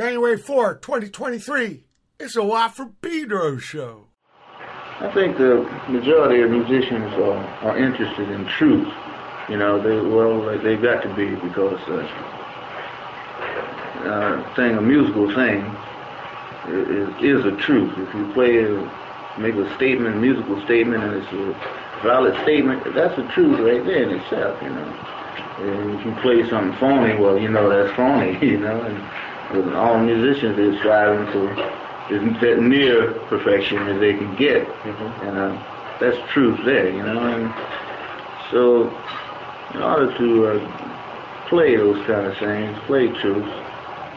January 4, 2023. It's a Watt from Pedro show. I think the majority of musicians are, are interested in truth. You know, they well, they, they've got to be because uh, uh, saying a musical thing is, is a truth. If you play, a, make a statement, a musical statement, and it's a valid statement, that's a truth right there in itself. You know, and if you play something phony, well, you know that's phony. You know, and, and all musicians are striving to is that near perfection as they can get, mm-hmm. and uh, that's truth there, you know. And so, in order to uh, play those kind of things, play truth,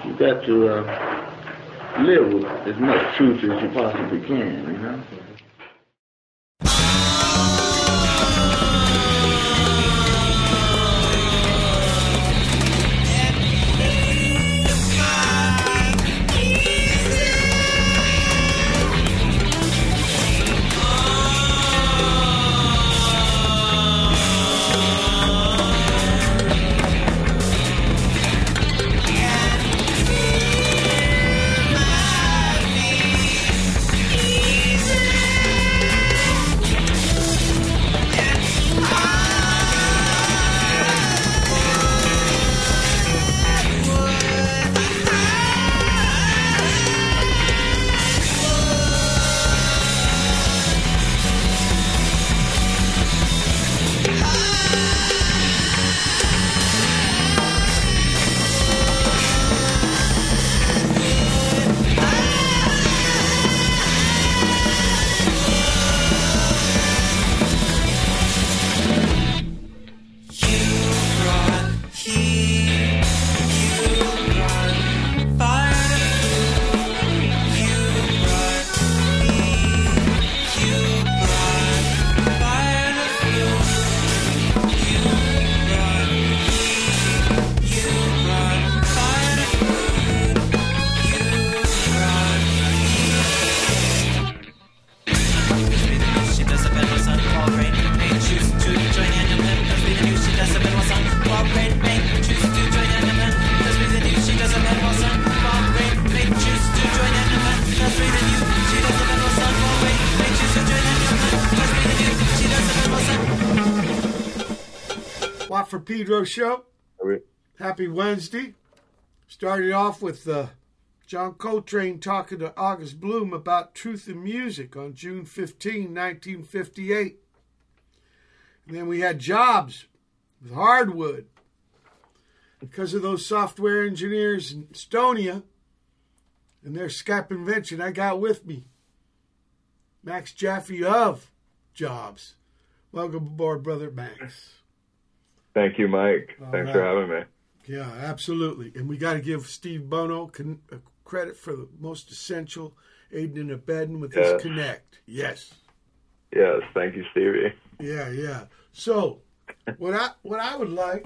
you got to uh, live with as much truth as you possibly can, you know. Pedro Show. Happy Wednesday. Started off with uh, John Coltrane talking to August Blume about truth in music on June 15, 1958. And then we had Jobs with Hardwood. Because of those software engineers in Estonia and their Skype invention, I got with me Max Jaffe of Jobs. Welcome aboard, Brother Max. Thank you, Mike. All Thanks right. for having me. Yeah, absolutely. And we got to give Steve Bono con- uh, credit for the most essential aiding and abetting with yes. his connect. Yes. Yes, thank you, Stevie. Yeah, yeah. So, what I what I would like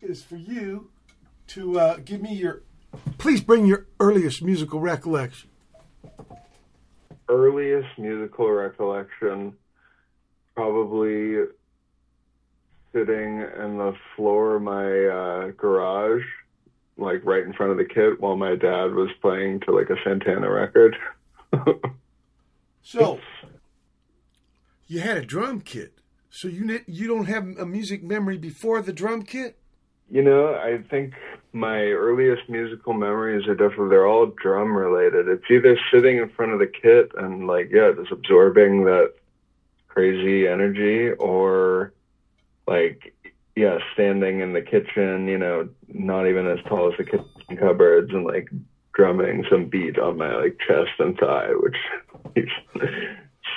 is for you to uh, give me your. Please bring your earliest musical recollection. Earliest musical recollection, probably sitting in the floor of my uh, garage, like right in front of the kit, while my dad was playing to like a Santana record. so you had a drum kit. So you you don't have a music memory before the drum kit? You know, I think my earliest musical memories are definitely they're all drum related. It's either sitting in front of the kit and like yeah, just absorbing that crazy energy or like yeah, standing in the kitchen, you know, not even as tall as the kitchen cupboards, and like drumming some beat on my like chest and thigh, which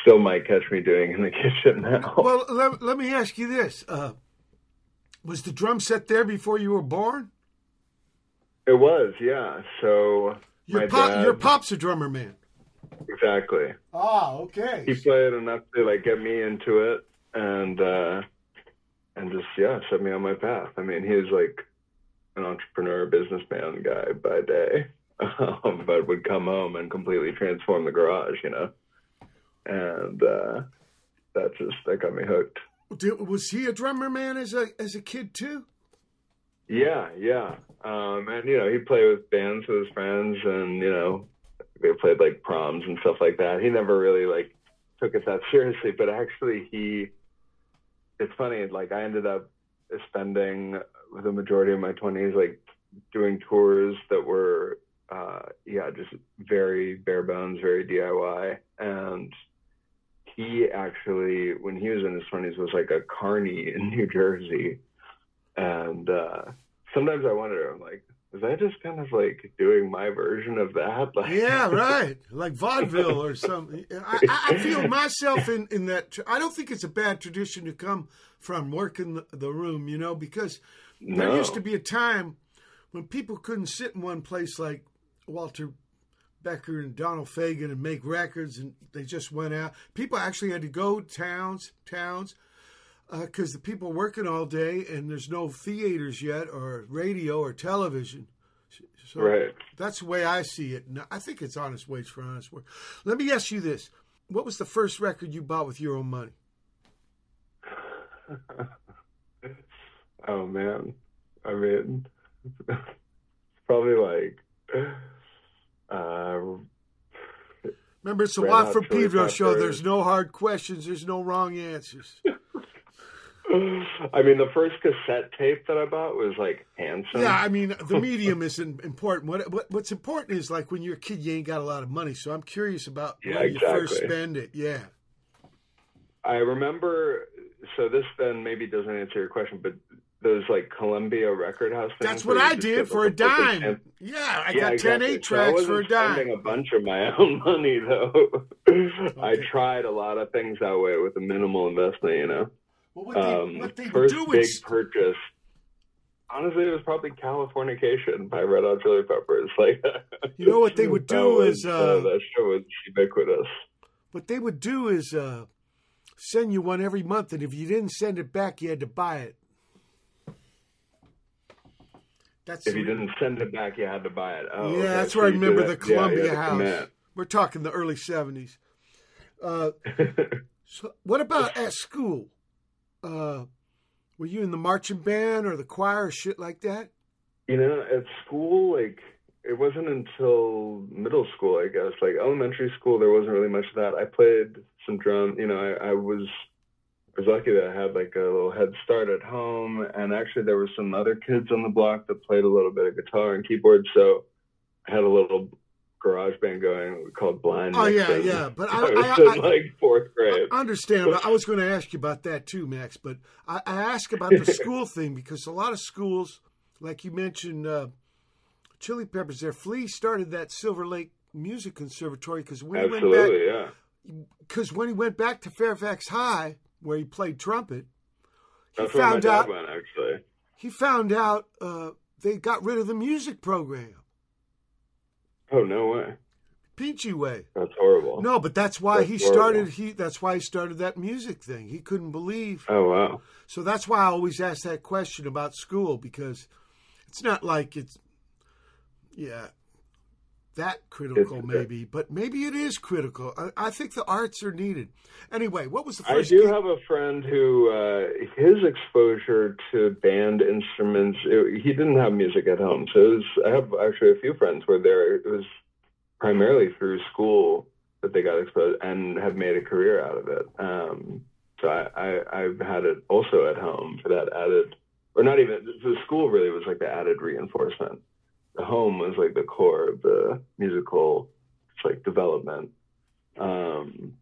still might catch me doing in the kitchen now. Well, let, let me ask you this: uh, Was the drum set there before you were born? It was, yeah. So your pop, dad, your pop's a drummer, man. Exactly. Ah, okay. He played enough to like get me into it, and. uh and just yeah, set me on my path. I mean, he was like an entrepreneur, businessman guy by day, um, but would come home and completely transform the garage, you know. And uh, that just that got me hooked. Did, was he a drummer man as a as a kid too? Yeah, yeah. Um, and you know, he played with bands with his friends, and you know, they played like proms and stuff like that. He never really like took it that seriously, but actually, he. It's funny. Like I ended up spending the majority of my twenties like doing tours that were, uh, yeah, just very bare bones, very DIY, and he actually, when he was in his twenties, was like a carny in New Jersey, and uh, sometimes I wonder, I'm like, was I just kind of like doing my version of that? Like, yeah, right, like vaudeville or something. I, I, feel myself in in that. I don't think it's a bad tradition to come from working the, the room, you know, because no. there used to be a time when people couldn't sit in one place like Walter Becker and Donald Fagen and make records, and they just went out. People actually had to go towns, towns, because uh, the people working all day, and there's no theaters yet, or radio or television. So right. that's the way I see it. And I think it's honest wage for honest work. Let me ask you this: What was the first record you bought with your own money? oh man, I mean, probably like uh, Remember, it's a Watt from Pedro show. There's no hard questions. There's no wrong answers. I mean, the first cassette tape that I bought was like Hanson. Yeah, I mean, the medium isn't important. What, what, what's important is like when you're a kid, you ain't got a lot of money. So I'm curious about yeah, when exactly. you first spend it. Yeah. I remember. So this then maybe doesn't answer your question, but those like Columbia record house things. That's what I did for a dime. Yeah, I yeah, got exactly. 10 8 tracks so for a dime. spending a bunch of my own money though. okay. I tried a lot of things that way with a minimal investment, you know. Well, what they, um, what they first do big purchase. Honestly, it was probably Californication by Red Hot Chili Peppers. Like, you know what they would do was, is uh, that show was ubiquitous. What they would do is uh, send you one every month, and if you didn't send it back, you had to buy it. That's if you didn't send it back, you had to buy it. Oh, yeah, okay. that's so where I remember the Columbia yeah, House. We're talking the early seventies. Uh, so, what about at school? Uh, were you in the marching band or the choir or shit like that? You know, at school, like it wasn't until middle school, I guess. Like elementary school, there wasn't really much of that. I played some drum. You know, I, I was I was lucky that I had like a little head start at home, and actually there were some other kids on the block that played a little bit of guitar and keyboard, so I had a little garage band going called Blind. Oh yeah, yeah. But I, I was I, in like fourth grade. I understand. I was going to ask you about that too, Max. But I, I ask about the school thing because a lot of schools, like you mentioned, uh, Chili Peppers, their Flea started that Silver Lake Music Conservatory because when Absolutely, he went back, yeah. Because when he went back to Fairfax High, where he played trumpet, he That's found out. Went, actually, he found out uh, they got rid of the music program. Oh no way! Peachy way. That's horrible. No, but that's why that's he started. Horrible. He that's why he started that music thing. He couldn't believe. Oh wow! So that's why I always ask that question about school because it's not like it's. Yeah, that critical, it's, maybe, but maybe it is critical. I, I, think the arts are needed. Anyway, what was the first? I do game? have a friend who uh, his exposure to band instruments. It, he didn't have music at home, so was, I have actually a few friends where there it was primarily through school that they got exposed and have made a career out of it. Um, so I, I, I've had it also at home for that added, or not even the school really was like the added reinforcement the home was like the core of the musical like development. Um,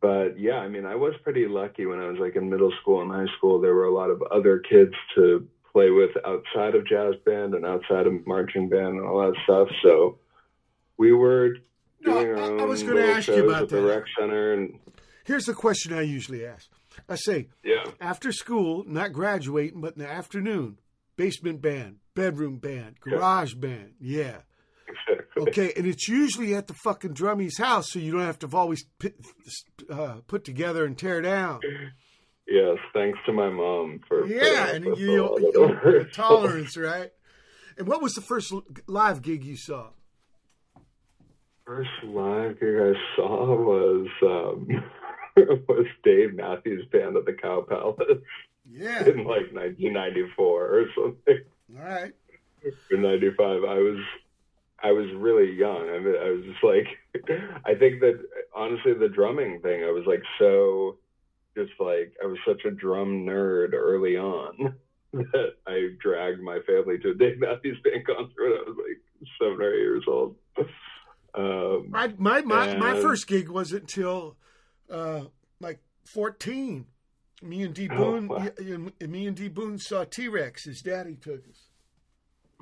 but yeah, I mean, I was pretty lucky when I was like in middle school and high school. There were a lot of other kids to play with outside of jazz band and outside of marching band and all that stuff. So we were doing no, our own I was going to ask you about the rec center. And here's the question I usually ask. I say, yeah, after school, not graduating, but in the afternoon, basement band, bedroom band, garage yeah. band. Yeah. Okay, and it's usually at the fucking drummie's house, so you don't have to always put, uh, put together and tear down. Yes, thanks to my mom for yeah, and you, you, you tolerance, right? And what was the first live gig you saw? First live gig I saw was um, was Dave Matthews Band at the Cow Palace. Yeah. In like 1994 or something. All right. For '95, I was I was really young. I mean, I was just like, I think that honestly, the drumming thing, I was like so, just like I was such a drum nerd early on that I dragged my family to a Dave Matthews Band concert when I was like seven or eight years old. Um, my my my, and... my first gig wasn't until uh, like fourteen. Me and D Boone, oh, wow. me and D Boone saw T Rex. His daddy took us.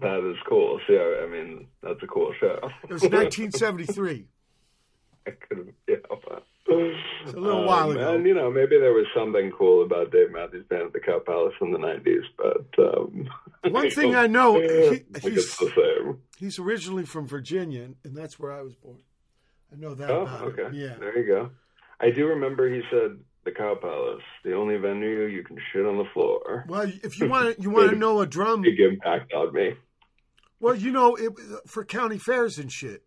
That is cool. See, I mean, that's a cool show. it was 1973. I could yeah. It's a little um, while ago. And, you know, maybe there was something cool about Dave Matthews Band at the Cow Palace in the 90s, but. Um, One thing I know, he, he's, the same. he's originally from Virginia, and that's where I was born. I know that. Oh, okay. Him. Yeah. There you go. I do remember he said the Cow Palace, the only venue you can shit on the floor. Well, if you want, you want to know a drum. Big impact on me. Well, you know, it, for county fairs and shit,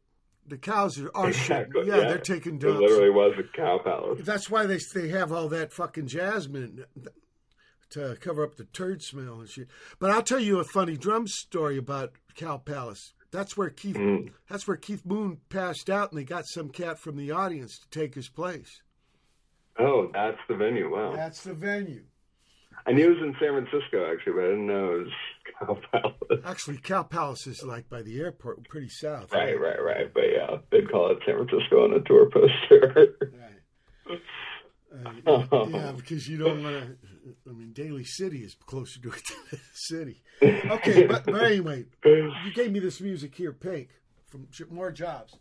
the cows are, are exactly, shit. Yeah, yeah, they're taking dumps. It literally was a cow palace. That's why they they have all that fucking jasmine to cover up the turd smell and shit. But I'll tell you a funny drum story about Cow Palace. That's where Keith. Mm. That's where Keith Moon passed out, and they got some cat from the audience to take his place. Oh, that's the venue. Wow. That's the venue. I knew it was in San Francisco, actually, but I didn't know it was Cow Palace. Actually, Cow Palace is like by the airport, pretty south. Right, right, right. But yeah, they'd call it San Francisco on a tour poster. right. Uh, yeah, because you don't want to. I mean, Daly City is closer to it than the city. Okay, but, but anyway, you gave me this music here, Pink, from More Jobs.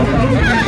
Oh, my God.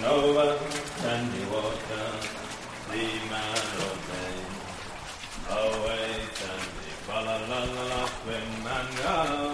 Nova, Sandy Water, Lima Rotten, Away Sandy, Balalala, Swim and Go.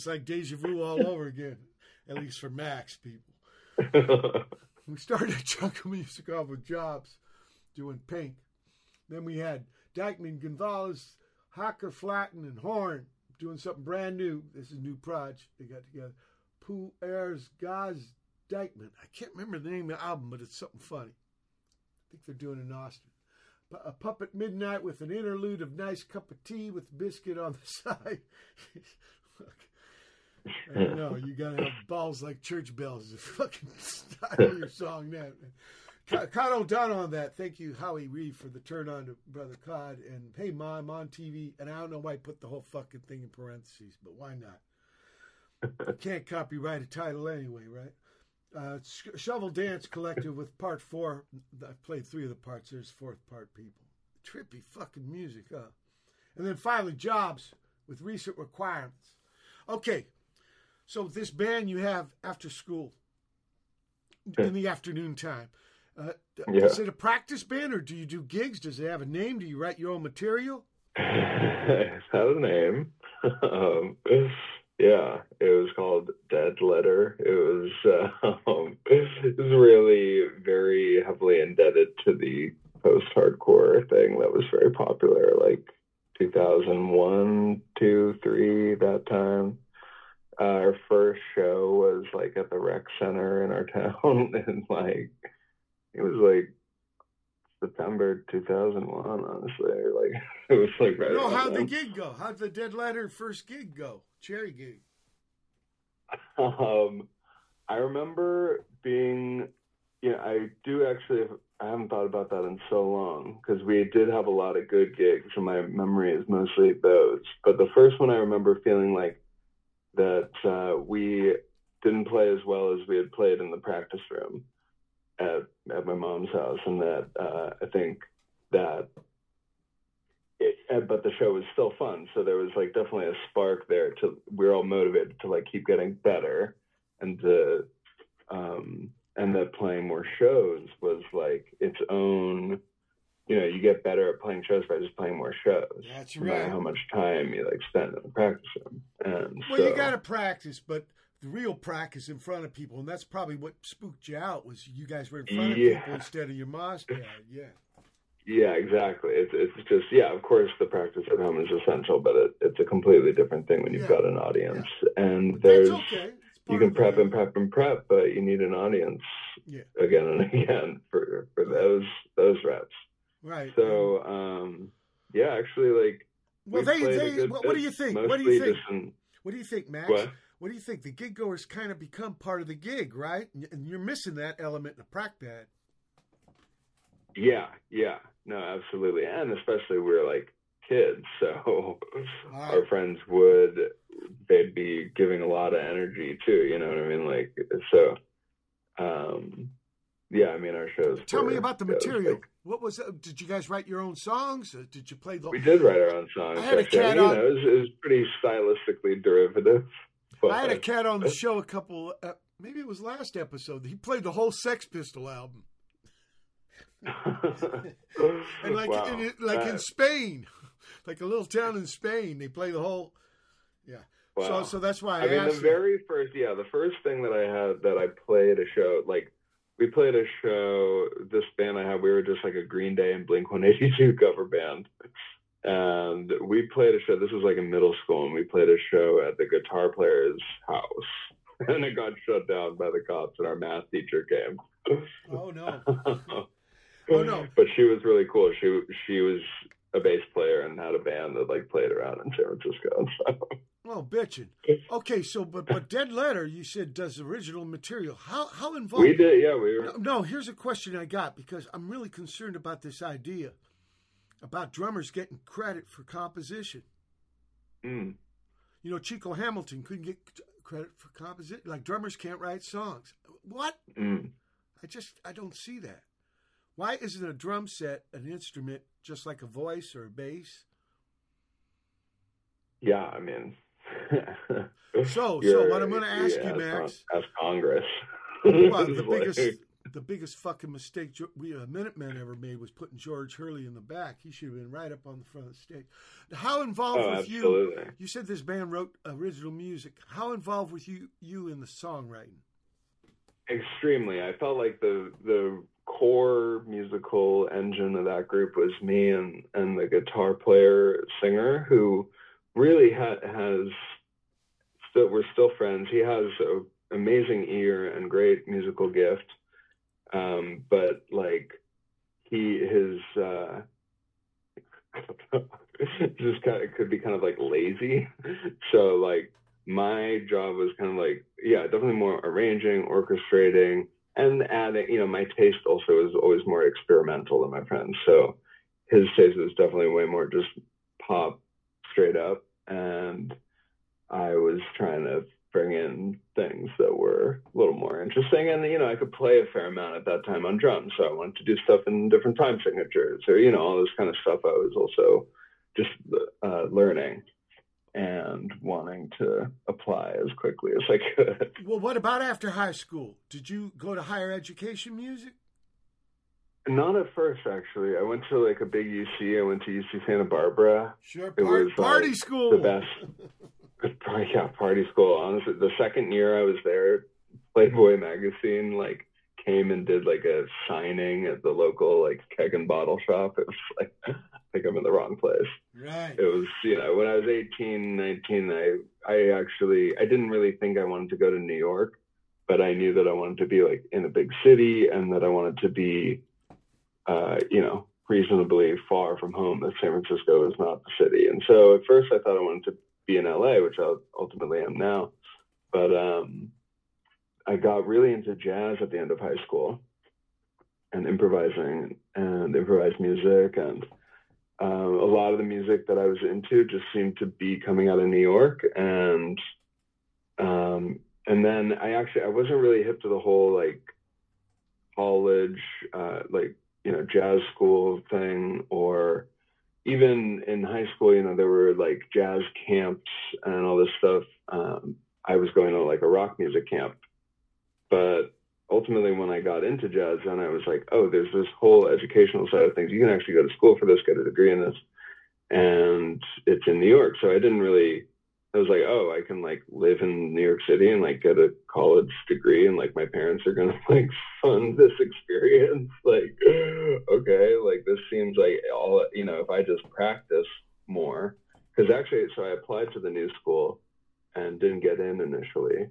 Is like deja vu all over again, at least for Max people. we started a chunk of music off with Jobs doing Pink. Then we had Dikeman, Gonzalez, Haker, Flaten, and Horne doing something brand new. This is new project they got together. Pooh Ayers, Gaze, Dikeman. I can't remember the name of the album, but it's something funny. I think they're doing it in Austin a puppet midnight with an interlude of nice cup of tea with biscuit on the side. I know. You gotta have balls like church bells to fucking style your song. That Cod O'Donnell on that. Thank you, Howie Reeve, for the turn on to Brother Cod. And hey, Mom, on TV. And I don't know why I put the whole fucking thing in parentheses, but why not? can't copyright a title anyway, right? uh, Shovel Dance Collective with part four. I've played three of the parts. There's fourth part, people. Trippy fucking music, huh? And then finally, Jobs with recent requirements. Okay, so this band you have after school in the afternoon time. Uh, yeah. Is it a practice band or do you do gigs? Does it have a name? Do you write your own material? it has a name. um, yeah, it was called Dead Letter. It was um, it was really very heavily indebted to the post-hardcore thing that was very popular, like 2001, two, three, that time. Uh, our first show was like at the rec center in our town, and like it was like September 2001. Honestly, like it was like right. No, how'd the gig go? How'd the Dead Letter first gig go? Cherry gig. Um, I remember being, yeah, I do actually. I haven't thought about that in so long because we did have a lot of good gigs, and my memory is mostly those. But the first one I remember feeling like that uh, we didn't play as well as we had played in the practice room at at my mom's house, and that uh, I think that it, but the show was still fun. So there was like definitely a spark there to we are all motivated to like keep getting better and to um and that playing more shows was like its own you know, you get better at playing shows by just playing more shows. That's no right. how much time you like spend in the practice. And well, so, you got to practice, but the real practice in front of people, and that's probably what spooked you out was you guys were in front yeah. of people instead of your mosh pad. Yeah. Yeah, exactly. It's it's just yeah. Of course, the practice at home is essential, but it, it's a completely different thing when you've yeah. got an audience. Yeah. And there's okay. you can prep and prep and prep, but you need an audience yeah. again and again for for those those reps. Right. So um, yeah, actually, like well, they they what, what, do you think? What do you think? In, what do you think, Max? What? what do you think? The gig goers kind of become part of the gig, right? And you're missing that element in the prac pad. Yeah, yeah, no, absolutely, and especially we we're like kids, so right. our friends would they'd be giving a lot of energy too. You know what I mean? Like so. Um, yeah, I mean our shows. Tell were, me about the material. Like, what was? Did you guys write your own songs? Did you play the? We did write our own songs. I had a cat on. You know, it, was, it was pretty stylistically derivative. But... I had a cat on the show a couple. Uh, maybe it was last episode. He played the whole Sex Pistol album. and like wow. in, like in Spain, like a little town in Spain, they play the whole. Yeah. Wow. So so that's why I, I mean the very first yeah the first thing that I had that I played a show like we played a show. This band I had, we were just like a Green Day and Blink 182 cover band. And we played a show. This was like in middle school, and we played a show at the guitar player's house. And it got shut down by the cops, and our math teacher came. Oh no! oh no! But she was really cool. She she was a bass player and had a band that like played around in San Francisco. So. Oh, bitching. Okay, so but but Dead Letter, you said does original material. How how involved? We did, yeah. We were. No, no, here's a question I got because I'm really concerned about this idea about drummers getting credit for composition. Mm. You know, Chico Hamilton couldn't get credit for composition. Like drummers can't write songs. What? Mm. I just I don't see that. Why isn't a drum set an instrument just like a voice or a bass? Yeah, I mean, so, so what I'm going to ask yeah, you, Max, as Congress, well, the biggest, the biggest fucking mistake we uh, Minutemen ever made was putting George Hurley in the back. He should have been right up on the front of the stage. How involved oh, with absolutely. you? You said this band wrote original music. How involved with you you in the songwriting? Extremely. I felt like the the core musical engine of that group was me and and the guitar player singer who really ha- has still we're still friends. He has an amazing ear and great musical gift, um, but like he his uh, just kind of could be kind of like lazy. so like my job was kind of like yeah, definitely more arranging, orchestrating, and. You know, my taste also is always more experimental than my friends. So his taste was definitely way more just pop straight up and I was trying to bring in things that were a little more interesting. And, you know, I could play a fair amount at that time on drums. So I wanted to do stuff in different time signatures or, you know, all this kind of stuff I was also just uh, learning and wanting to apply as quickly as I could. Well, what about after high school? Did you go to higher education music? Not at first, actually. I went to like a big UC. I went to UC Santa Barbara. Sure, it was party like, school. The best. yeah, party school. Honestly, the second year I was there, Playboy magazine like came and did like a signing at the local like keg and bottle shop. It was like think I'm in the wrong place. Right. It was you know when I was 18, 19, I I actually I didn't really think I wanted to go to New York, but I knew that I wanted to be like in a big city and that I wanted to be uh, you know, reasonably far from home. That San Francisco is not the city. And so at first I thought I wanted to be in LA, which I ultimately am now. But um, I got really into jazz at the end of high school and improvising and improvised music and um, a lot of the music that I was into just seemed to be coming out of New York and um, and then I actually I wasn't really hip to the whole like college uh, like you know jazz school thing or even in high school you know there were like jazz camps and all this stuff. Um, i was going to like a rock music camp but ultimately when i got into jazz then i was like oh there's this whole educational side of things you can actually go to school for this get a degree in this and it's in new york so i didn't really I was like, oh, I can like live in New York City and like get a college degree and like my parents are gonna like fund this experience. Like, okay, like this seems like all you know, if I just practice more. Because actually so I applied to the new school and didn't get in initially.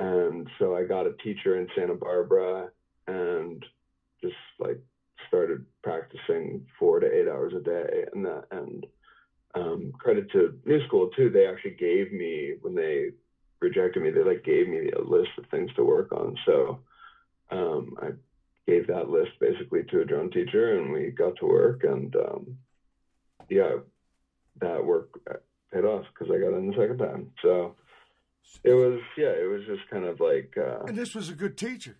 And so I got a teacher in Santa Barbara and just like started practicing four to eight hours a day and that and um, credit to New School too. They actually gave me when they rejected me, they like gave me a list of things to work on. So um, I gave that list basically to a drum teacher, and we got to work. And um, yeah, that work paid off because I got in the second time. So it was yeah, it was just kind of like. Uh, and this was a good teacher.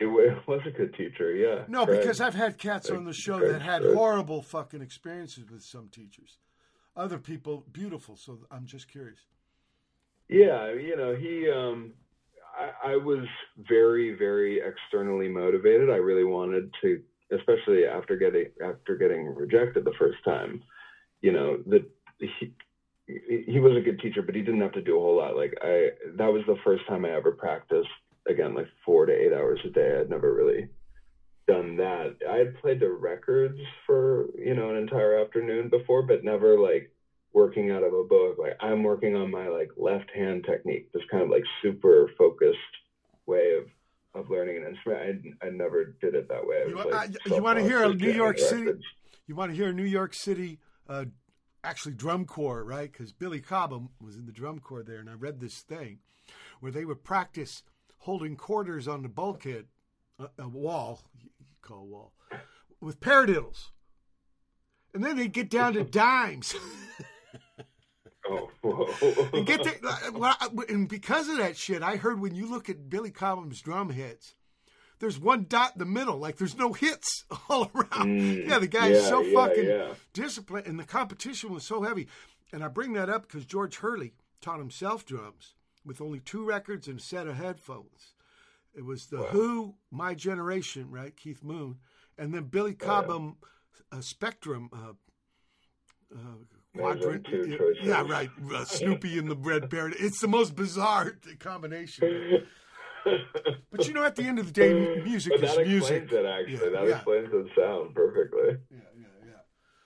It, it was a good teacher, yeah. No, Craig, because I've had cats Craig, on the show Craig, that had horrible fucking experiences with some teachers. Other people, beautiful. So I'm just curious. Yeah, you know, he. um I, I was very, very externally motivated. I really wanted to, especially after getting after getting rejected the first time. You know, the he, he was a good teacher, but he didn't have to do a whole lot. Like I, that was the first time I ever practiced again, like four to eight hours a day. I'd never really done that. I had played the records for you know an entire afternoon before, but never like working out of a book. Like I'm working on my like left hand technique, this kind of like super focused way of of learning an instrument. I, I never did it that way. you, like, uh, you want to hear a New York City? You want to hear a New York City uh, actually drum corps, right? Because Billy Cobham was in the drum corps there, and I read this thing where they would practice holding quarters on the bulkhead, a, a wall, you call a wall, with paradiddles. And then they'd get down to dimes. oh, and get the, uh, and because of that shit, I heard when you look at Billy Cobham's drum hits, there's one dot in the middle, like there's no hits all around. Mm, yeah, the guy's yeah, so yeah, fucking yeah. disciplined, and the competition was so heavy. And I bring that up because George Hurley taught himself drums with only two records and a set of headphones. It was the wow. Who, My Generation, right? Keith Moon, and then Billy Cobham, uh, Spectrum. Uh, uh, quadrant. Yeah, right. Uh, Snoopy and the Red Bear. It's the most bizarre combination. but you know, at the end of the day, music but is that music. Explains it actually. Yeah, that yeah. explains the sound perfectly. Yeah, yeah,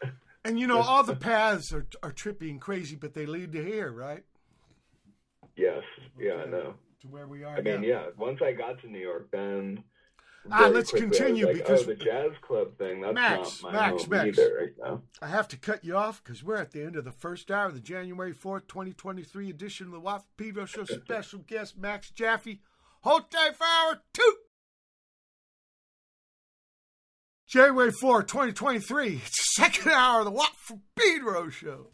yeah. And you know, all the paths are are trippy and crazy, but they lead to here, right? Yes. Okay. Yeah, I know. To where we are. I mean, yeah. Once I got to New York, then. Ah, let's continue like, because oh, the jazz club thing. That's Max, not my Max, Max. either right now. I have to cut you off because we're at the end of the first hour of the January fourth, twenty twenty three edition of the from Pedro Show. Special guest Max Jaffe. For hour two. January 4, 2023. It's the second hour of the Watt from Pedro Show.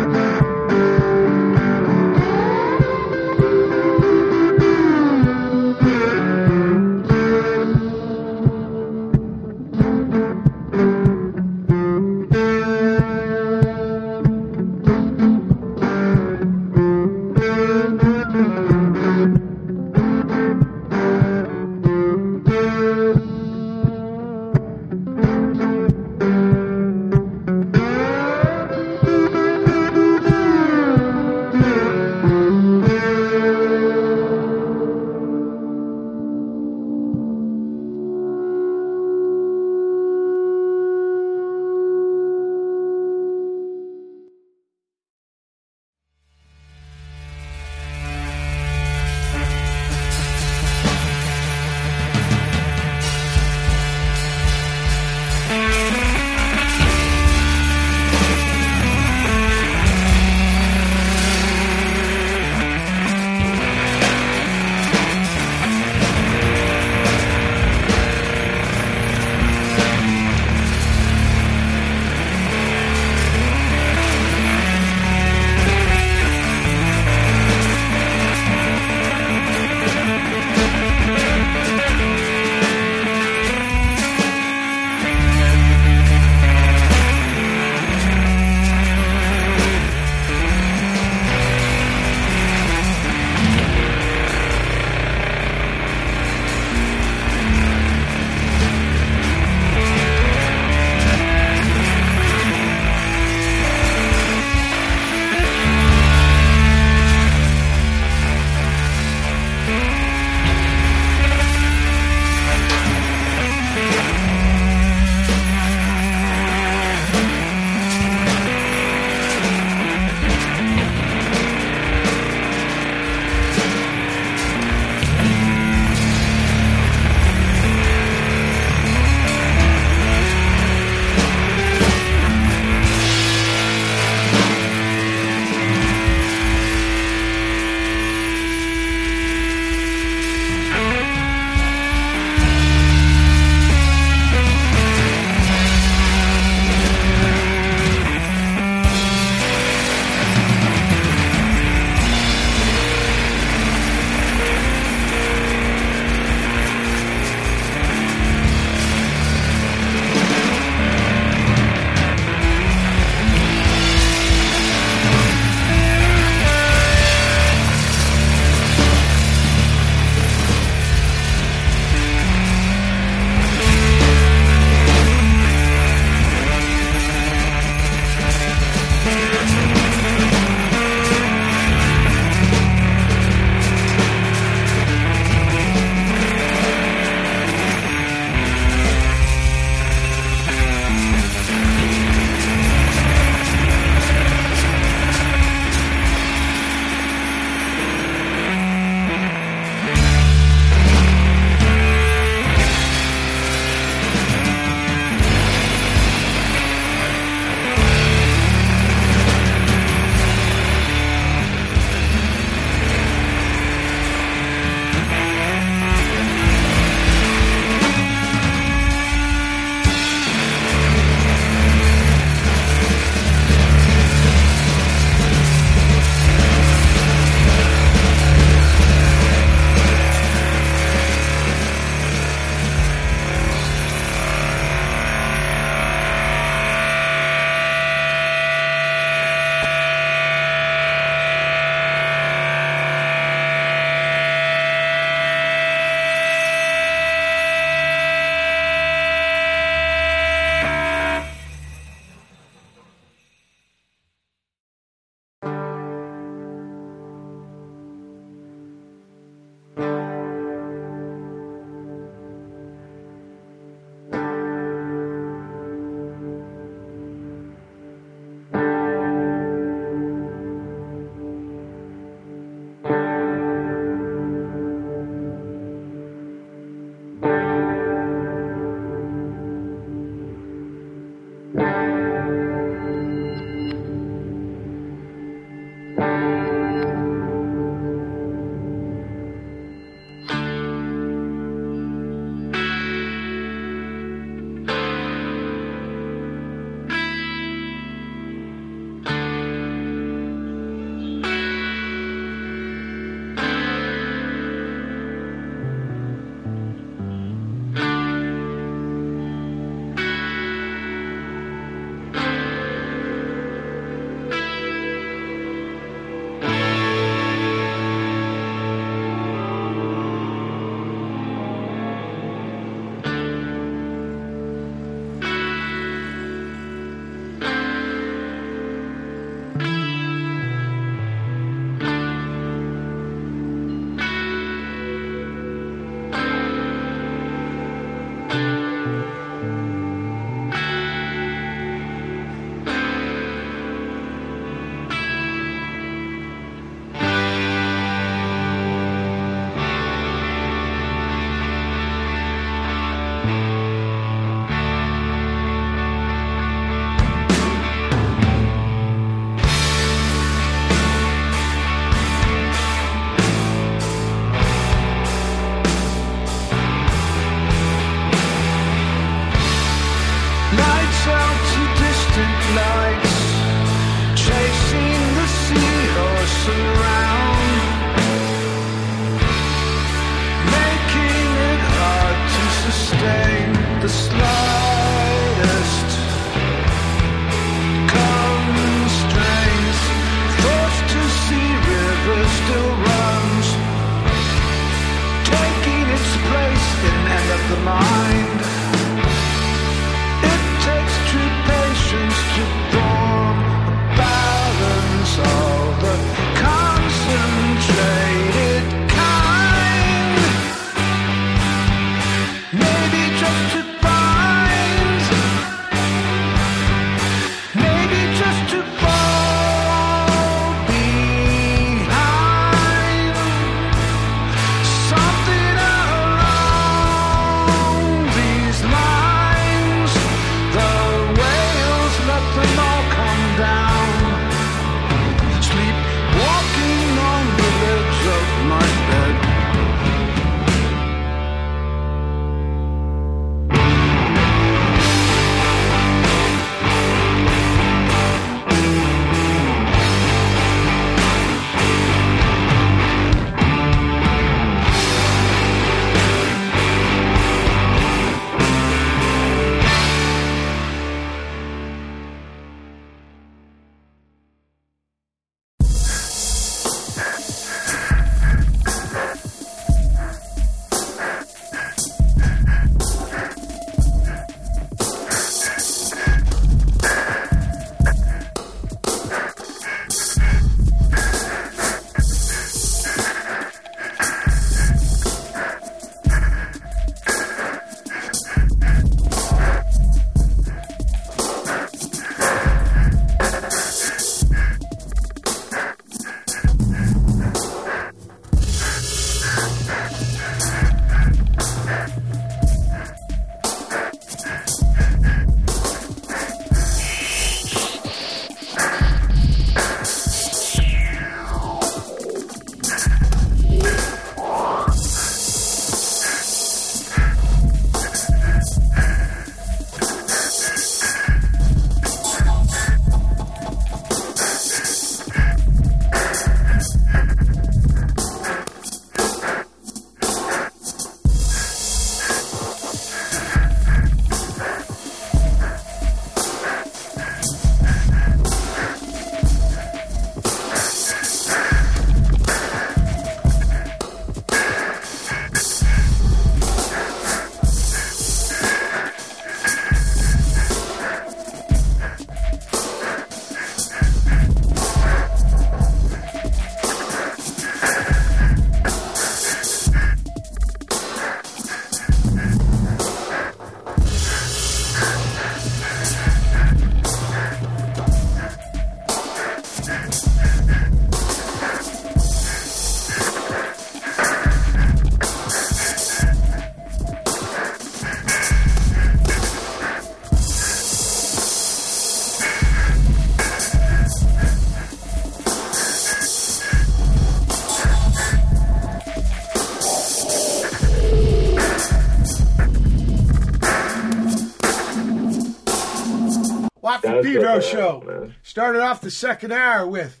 Pedro show. man. Started off the second hour with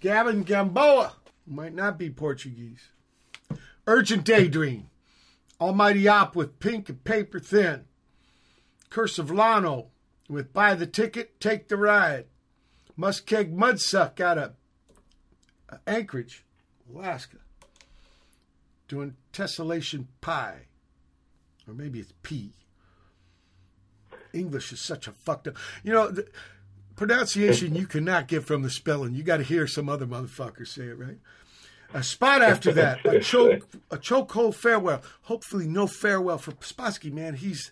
Gavin Gamboa, might not be Portuguese. Urgent Daydream. Almighty Opp with Pink and Paper Thin. Curse of Lono with Buy the Ticket, Take the Ride. Muskeg Mudsuck out of Anchorage, Alaska. Doing Tessellation Pie. Or maybe it's P. English is such a fucked up. You know, the pronunciation you cannot get from the spelling. You got to hear some other motherfucker say it, right? A spot after that, a choke, a chokehold farewell. Hopefully, no farewell for Spassky, man. He's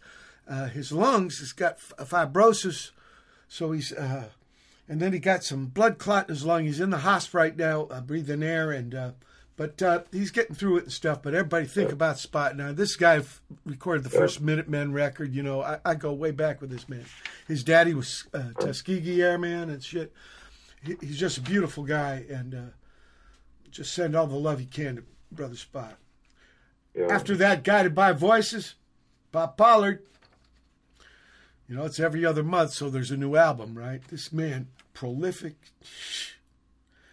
uh, his lungs has got f- fibrosis, so he's uh, and then he got some blood clot in his lung. He's in the hospital right now, uh, breathing air, and uh, but uh, he's getting through it and stuff. But everybody think about Spot now. This guy f- recorded the first Minutemen record. You know, I, I go way back with this man. His daddy was uh, Tuskegee Airman and shit. He, he's just a beautiful guy, and uh, just send all the love you can to Brother Spot. Yeah. After that, Guided by Voices, Bob Pollard. You know, it's every other month, so there's a new album, right? This man, prolific,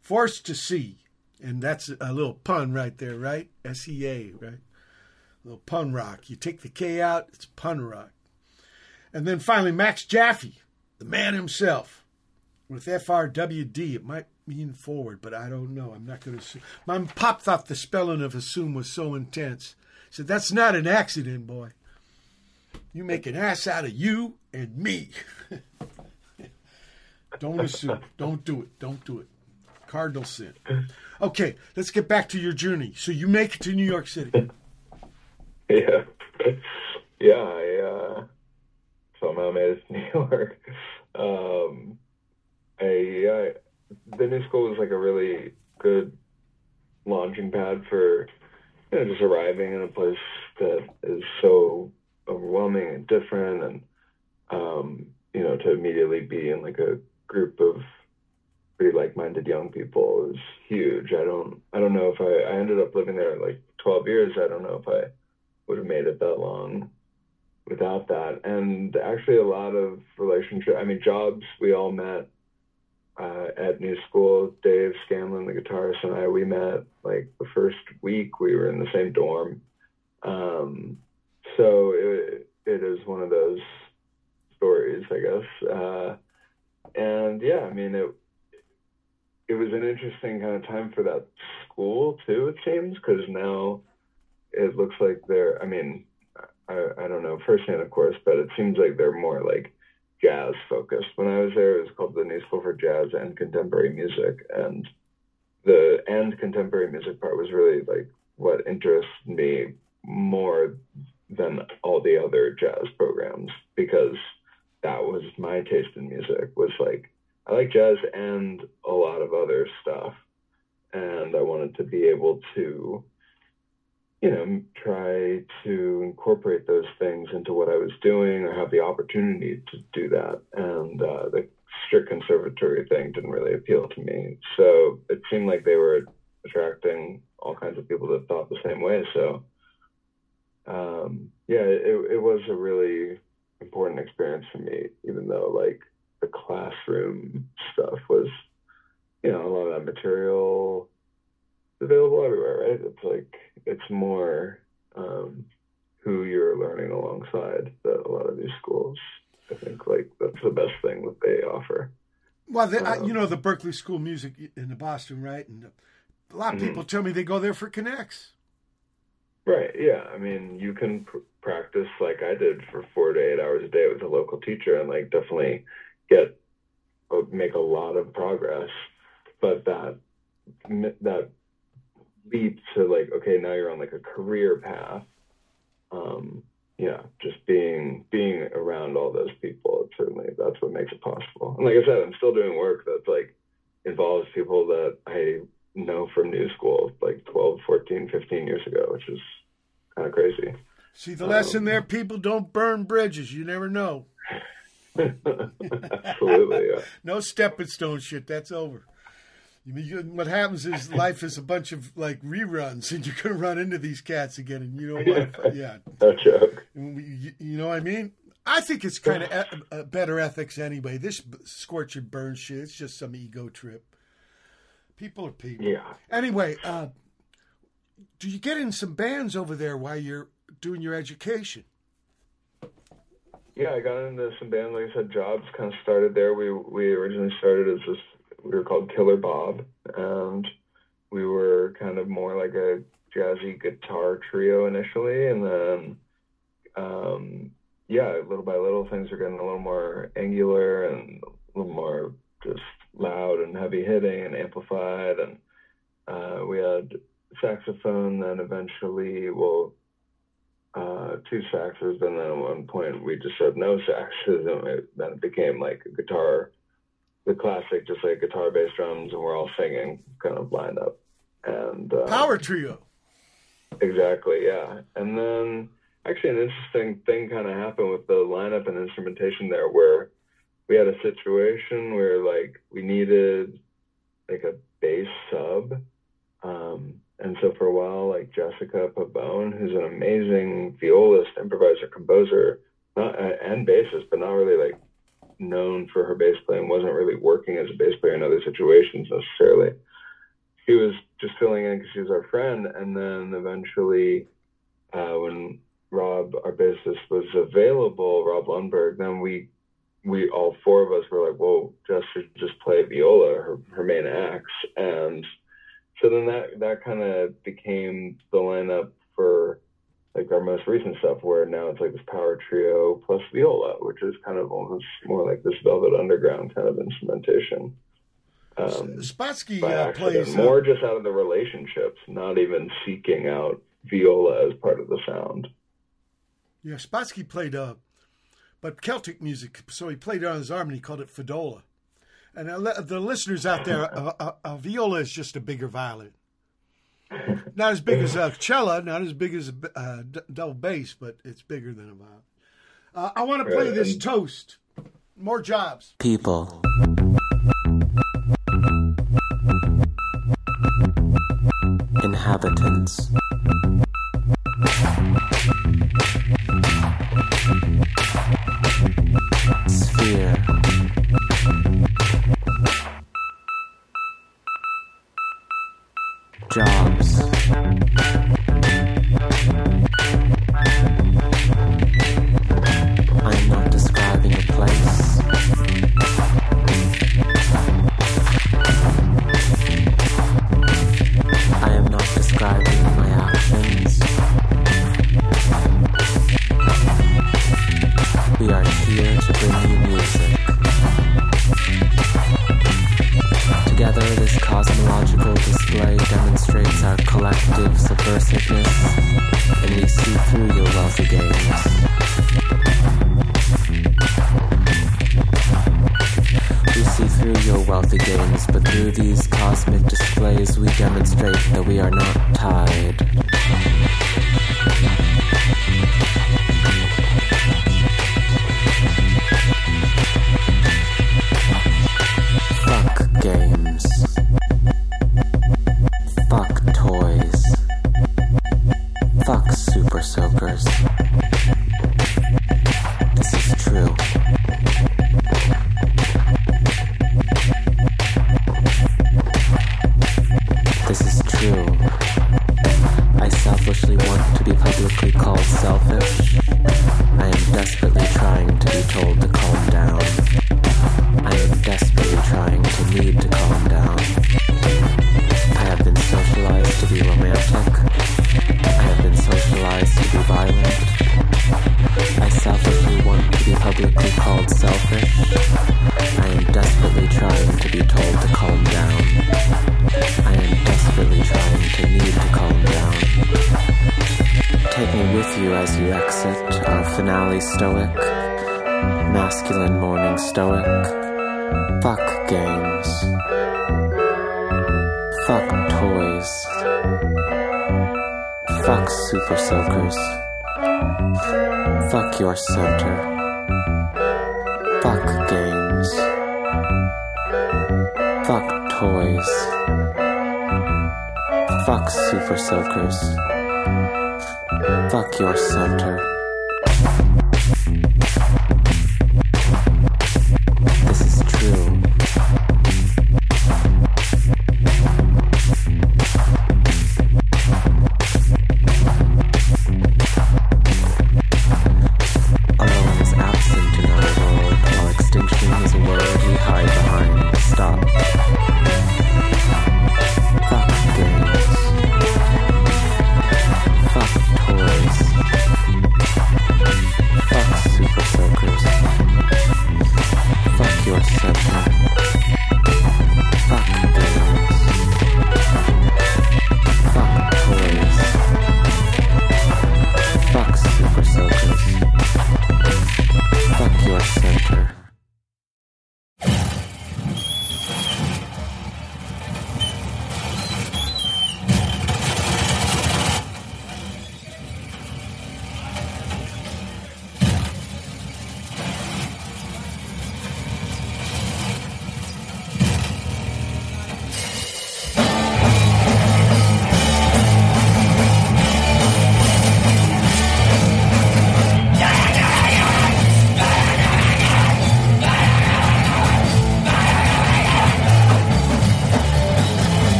Forced to Sea. And that's a little pun right there, right? S E A, right? A little pun rock. You take the K out, it's pun rock. And then finally, Max Jaffe, the man himself, with FRWD. It might mean forward, but I don't know. I'm not going to assume. My pop thought the spelling of assume was so intense. He said, That's not an accident, boy. You make an ass out of you and me. don't assume. Don't do it. Don't do it. Cardinal sin. Okay, let's get back to your journey. So you make it to New York City. Yeah. Yeah, I uh, somehow made it to New York. Um, I, I, the new school was like a really good launching pad for you know, just arriving in a place that is so overwhelming and different and um, you know, to immediately be in like a group of pretty like-minded young people is huge. I don't I don't know if I I ended up living there like 12 years. I don't know if I would have made it that long without that. And actually a lot of relationship I mean jobs we all met uh, at New School. Dave Scanlon, the guitarist, and I we met like the first week we were in the same dorm. Um, so it, it is one of those stories, I guess. Uh, and yeah, I mean it it was an interesting kind of time for that school too. It seems because now it looks like they're. I mean, I I don't know firsthand, of course, but it seems like they're more like jazz focused. When I was there, it was called the New School for Jazz and Contemporary Music, and the and contemporary music part was really like what interests me more than all the other jazz programs because that was my taste in music was like I like jazz and a lot of other stuff. And I wanted to be able to, you know, try to incorporate those things into what I was doing or have the opportunity to do that. And uh, the strict conservatory thing didn't really appeal to me. So it seemed like they were attracting all kinds of people that thought the same way. So, um, yeah, it, it was a really important experience for me, even though like the classroom stuff was, you know, a lot of that material available everywhere, right? It's like it's more um, who you're learning alongside that a lot of these schools. I think like that's the best thing that they offer. Well, the, um, you know the Berklee School of Music in the Boston, right? And a lot of mm-hmm. people tell me they go there for connects. Right. Yeah. I mean, you can pr- practice like I did for four to eight hours a day with a local teacher, and like definitely get make a lot of progress, but that that leap to like okay now you're on like a career path. Um, yeah, just being being around all those people, certainly that's what makes it possible. And like I said, I'm still doing work that's like involves people that I know from new school like 12, 14, 15 years ago, which is kind of crazy. See the lesson um, there, people don't burn bridges. You never know. Absolutely. Yeah. no stepping stone shit. That's over. You, what happens is life is a bunch of like reruns, and you're gonna run into these cats again, and you know what? Yeah, no joke. You, you know what I mean? I think it's kind of e- better ethics anyway. This scorch and burn shit, it's just some ego trip. People are people. Yeah. Anyway, uh, do you get in some bands over there while you're doing your education? Yeah, I got into some band. Like I said, jobs kind of started there. We we originally started as this. We were called Killer Bob, and we were kind of more like a jazzy guitar trio initially, and then, um, yeah, little by little, things were getting a little more angular and a little more just loud and heavy hitting and amplified, and uh, we had saxophone. Then eventually, well uh, two saxes, and then at one point we just said no saxes, and it, then it became like a guitar, the classic, just like guitar, bass, drums, and we're all singing kind of lined up. And uh, power trio. Exactly, yeah. And then actually, an interesting thing kind of happened with the lineup and instrumentation there, where we had a situation where like we needed like a bass sub. Um, and so for a while, like Jessica Pavone, who's an amazing violist, improviser, composer, not, and bassist, but not really like known for her bass playing, wasn't really working as a bass player in other situations necessarily. she was just filling in because she was our friend, and then eventually, uh, when Rob, our bassist, was available, Rob Lundberg, then we we all four of us were like, "Well, Jess should just play viola, her her main axe," and so then that that kind of became the lineup for like our most recent stuff, where now it's like this power trio plus viola, which is kind of almost more like this Velvet Underground kind of instrumentation. Um, Spassky by uh, plays more uh, just out of the relationships, not even seeking out viola as part of the sound. yeah. Spassky played uh, but Celtic music, so he played it on his arm and he called it fidola. And the listeners out there, a, a, a viola is just a bigger violin. Not as big as a cello, not as big as a double bass, but it's bigger than a violin. Uh, I want to play this toast. More jobs. People. Inhabitants. Your center. Fuck games. Fuck toys. Fuck super soakers. Fuck your center.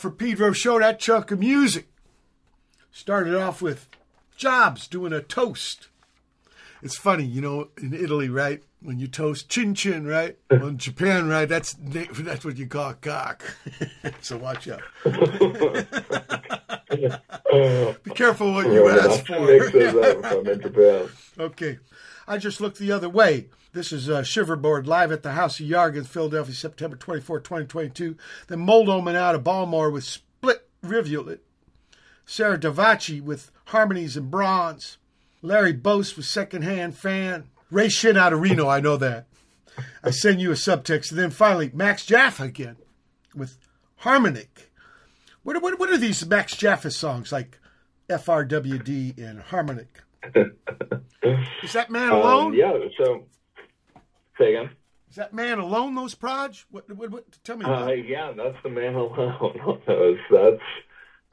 From Pedro show that chunk of music. Started off with Jobs doing a toast. It's funny, you know, in Italy, right? When you toast chin chin, right? Well, in Japan, right? That's that's what you call cock. so watch out. Be careful what you ask for. Mix those up if I'm in Japan. Okay. I just looked the other way. This is uh, Shiverboard live at the House of Yargans, Philadelphia, September 24, 2022. Then Mold Omen out of Balmore with Split Rivulet. Sarah Davachi with Harmonies in Bronze. Larry Bost with Secondhand Fan. Ray Shinn out of Reno, I know that. I send you a subtext. And then finally, Max Jaffe again with Harmonik. What, what, what are these Max Jaffe songs like FRWD and Harmonik? Is that man alone? Um, yeah. So say again. Is that man alone? Those proj? What? What? what tell me. About Uh, yeah, that's the man alone on those. That's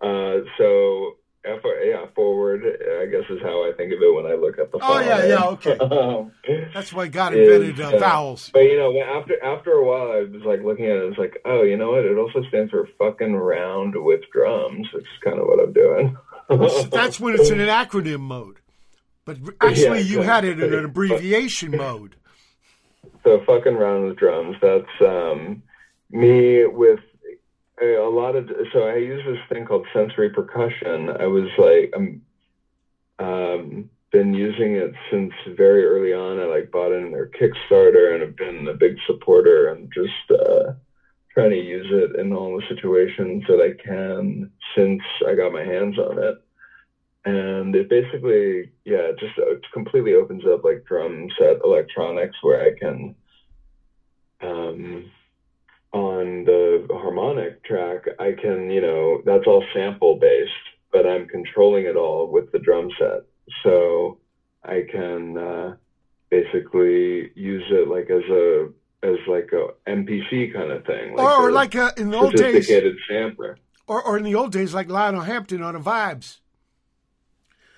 uh, so. F- yeah, forward. I guess is how I think of it when I look at the. Oh, yeah, yeah, okay. Um, That's why God invented is, uh, vowels. But you know, after after a while, I was like looking at it. It's like, oh, you know what? It also stands for fucking round with drums, which is kind of what I'm doing. That's when it's in an acronym mode. But actually, you had it in an abbreviation mode. So fucking round with drums. That's um, me with a, a lot of. So I use this thing called sensory percussion. I was like, I'm um, been using it since very early on. I like bought in their Kickstarter and have been a big supporter and just uh, trying to use it in all the situations that I can since I got my hands on it. And it basically, yeah, it just completely opens up like drum set electronics where I can, um, on the harmonic track, I can, you know, that's all sample based, but I'm controlling it all with the drum set. So I can uh, basically use it like as a as like a MPC kind of thing, Or, or a like uh, in the old days, sampler. or, or in the old days, like Lionel Hampton on a Vibes.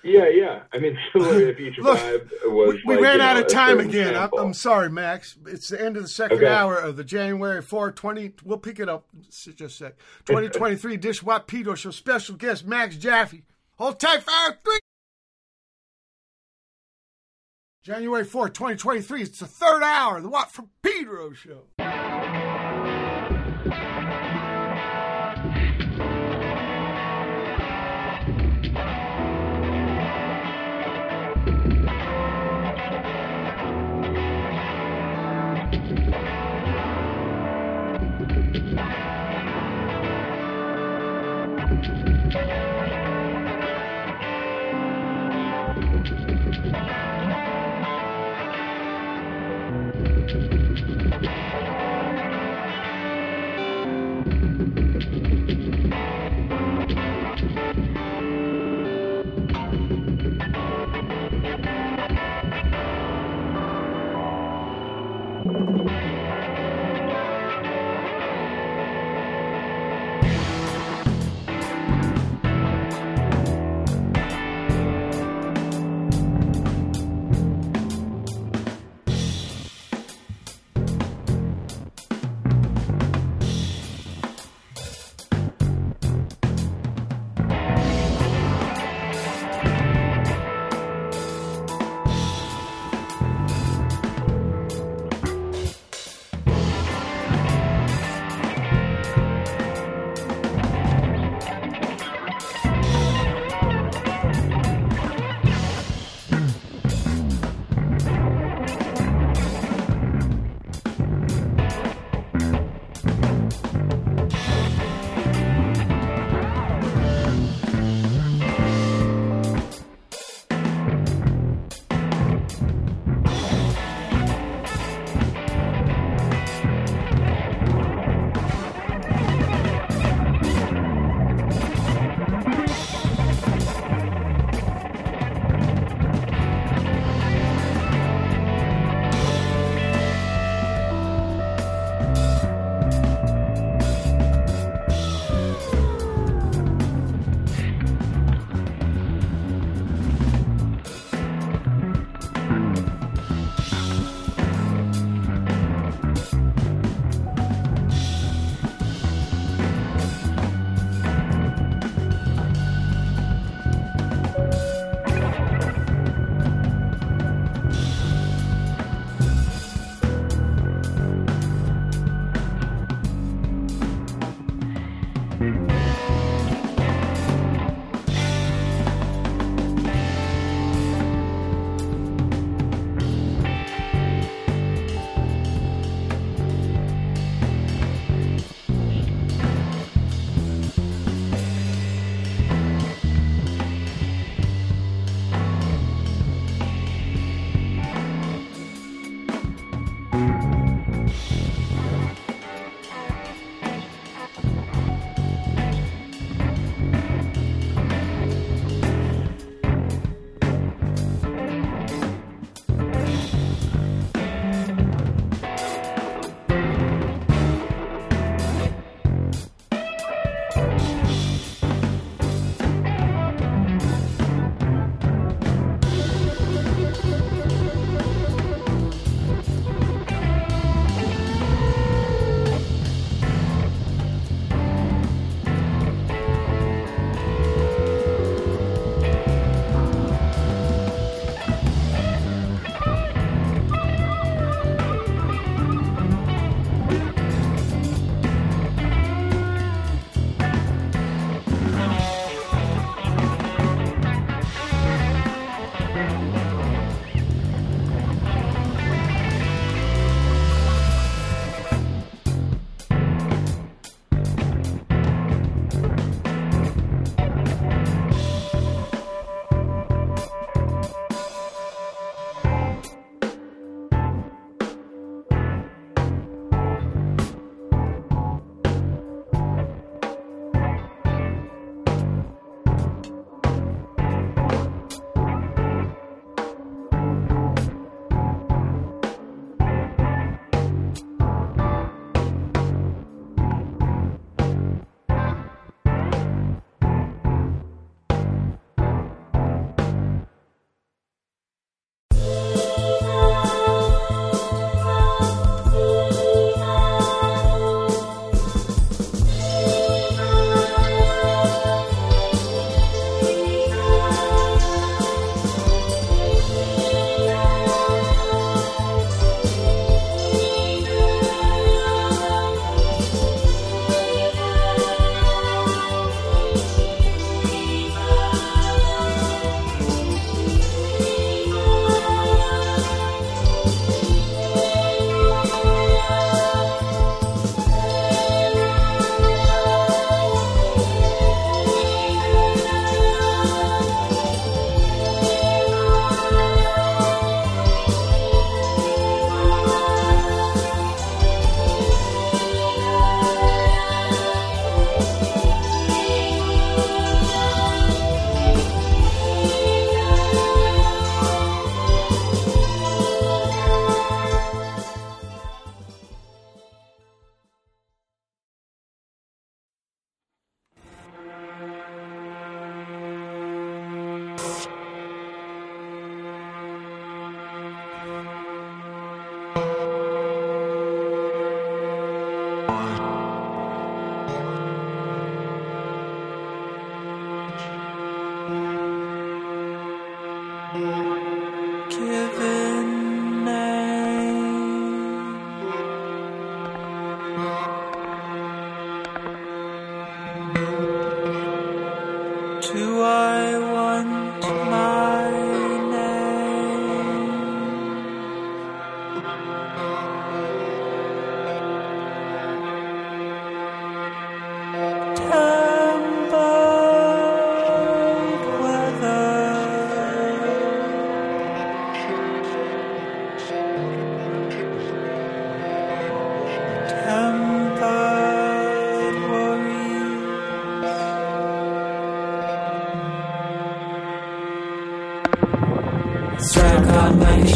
Yeah, yeah. I mean, similar Look, vibe was. We, we like, ran you out know, of time again. I'm. I'm sorry, Max. It's the end of the second Okay. hour of the January 4, 20. We'll pick it up in just a sec. 2023 Dish Watt Pedro Show. Special guest, Max Jaffe. Hold tight, fire three. January 4, 2023. It's the third hour of the Watt from Pedro Show.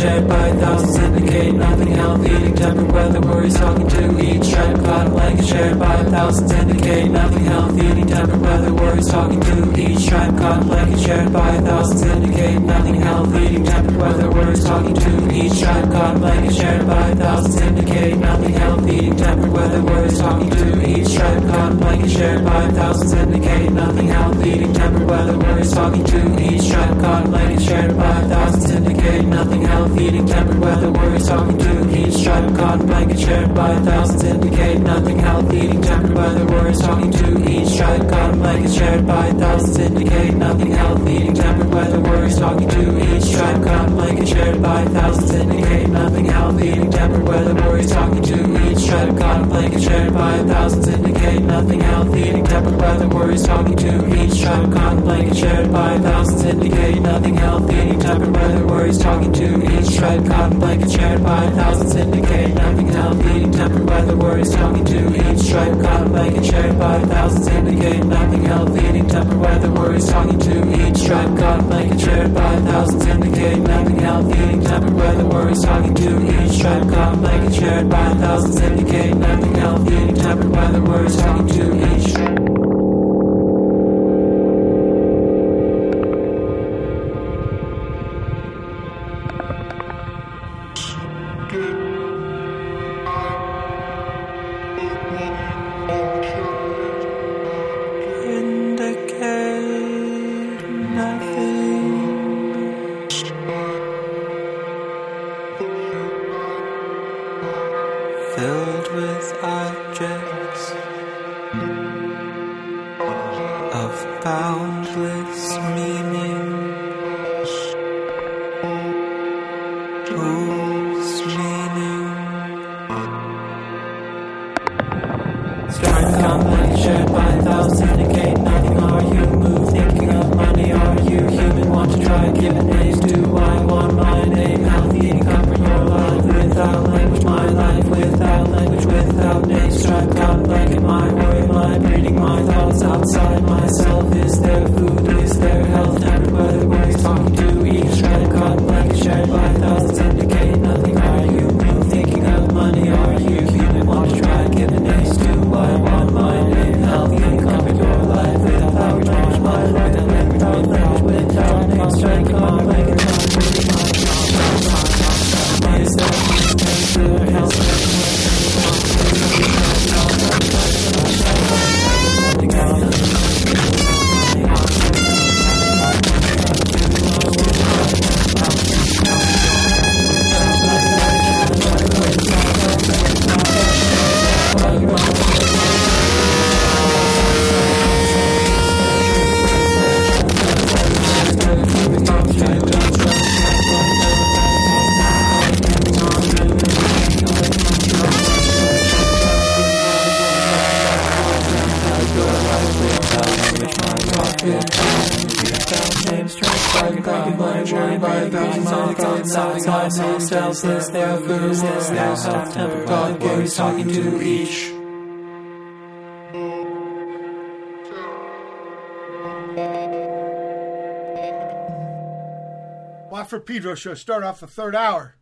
By thousands indicate nothing healthy. Eating tempered weather worries talking to each stripe cotton blanket shared by thousands indicate nothing healthy. Eating tempered weather worries talking to each stripe cotton blanket shared by thousands indicate nothing healthy. Eating tempered weather worries talking to each stripe cotton blanket shared by thousands indicate nothing healthy. Eating tempered weather worries talking to each stripe cotton blanket shared by thousands indicate nothing healthy. Eating tempered weather worries talking to each stripe cotton blanket shared by thousands indicate nothing healthy. Eating tempered weather worries talking to each stripe cotton blanket shared by thousands indicate nothing. Healthy. Eating tempered weather worries talking to. Each stripe cotton blanket shared by thousands indicate nothing. Healthy. Eating tempered weather worries talking to. Each stripe cotton blanket shared by thousands indicate nothing. Healthy. Eating tempered weather worries talking to. Each stripe cotton blanket shared by thousands indicate nothing. Healthy. Eating tempered weather worries talking to. Each stripe cotton blanket shared by thousands indicate nothing. Healthy. Eating tempered weather worries talking to. Each stripe cotton blanket shared by thousands indicate nothing healthy. Eating tempered weather worries talking to each stripe cotton blanket shared by thousands indicate nothing healthy. Eating tempered weather worries talking to each stripe cotton blanket shared by thousands indicate nothing healthy. Eating tempered weather worries talking to each stripe cotton blanket shared by thousands indicate nothing healthy. Eating tempered weather worries talking to each. Indicate Watt Pedro Show. Start off the third hour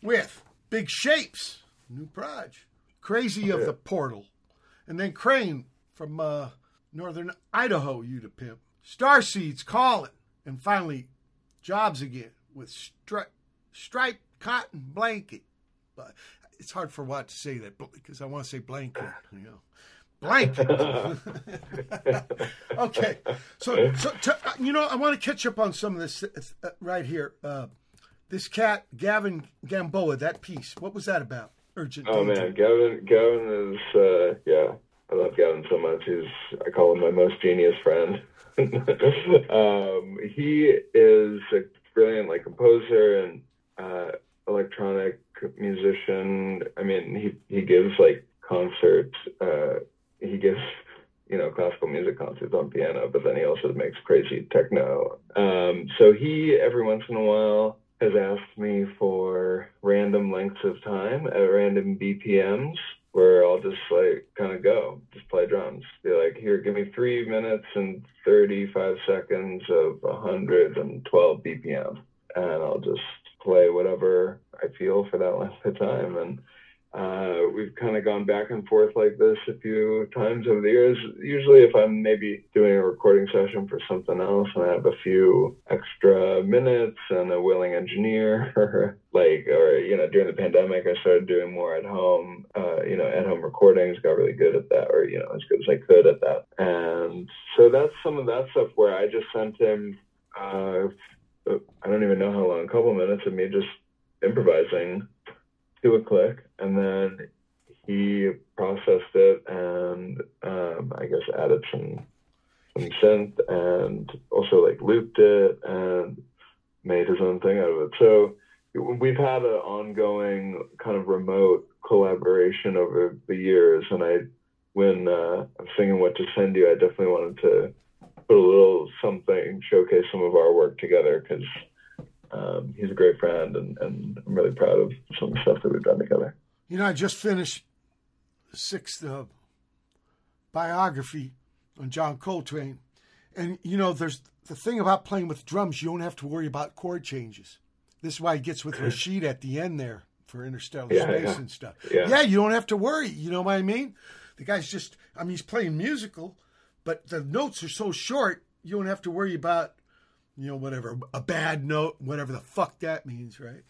with Big Shapes, new proj, Crazy of the Portal, and then Crane from uh, Northern Idaho, you to pimp. Starseeds calling, and finally Jobs again with stri- striped cotton blanket. But it's hard for Watt to say that because I want to say blanket, you know. Blanket. okay, so so to, uh, you know I want to catch up on some of this uh, right here. Uh, this cat Gavin Gamboa, that piece. What was that about? Urgent. Oh Danger. man, Gavin, Gavin is uh, yeah. I love Gavin so much. He's I call him my most genius friend. um, he is a brilliant like composer and uh, electronic musician. I mean, he he gives like concerts. Uh, he gives you know classical music concerts on piano, but then he also makes crazy techno. Um, so he every once in a while has asked me for random lengths of time at random BPMs where I'll just like kind of go, just play drums. Be like, here, give me three minutes and 35 seconds of 112 BPM. And I'll just play whatever I feel for that length of time. And uh, we've kind of gone back and forth like this a few times over the years. Usually, if I'm maybe doing a recording session for something else and I have a few extra minutes and a willing engineer, like, or you know, during the pandemic, I started doing more at home, uh, you know, at home recordings. Got really good at that, or you know, as good as I could at that. And so that's some of that stuff where I just sent him. Uh, I don't even know how long, a couple minutes of me just improvising to a click, and then he processed it and um, I guess added some some synth and also like looped it and made his own thing out of it. So we've had an ongoing kind of remote collaboration over the years, and I when uh, I'm singing "What to Send You," I definitely wanted to put a little something, showcase some of our work together because um, he's a great friend, and, and I'm really proud of some stuff that we've done together. You know, I just finished the sixth uh, biography on John Coltrane, and you know, there's the thing about playing with drums; you don't have to worry about chord changes. This is why he gets with Rashied at the end there for Interstellar Yeah, Space yeah. and stuff. Yeah. yeah, you don't have to worry. You know what I mean? The guy's just, I mean, he's playing musical, but the notes are so short, you don't have to worry about, you know, whatever, a bad note, whatever the fuck that means, right?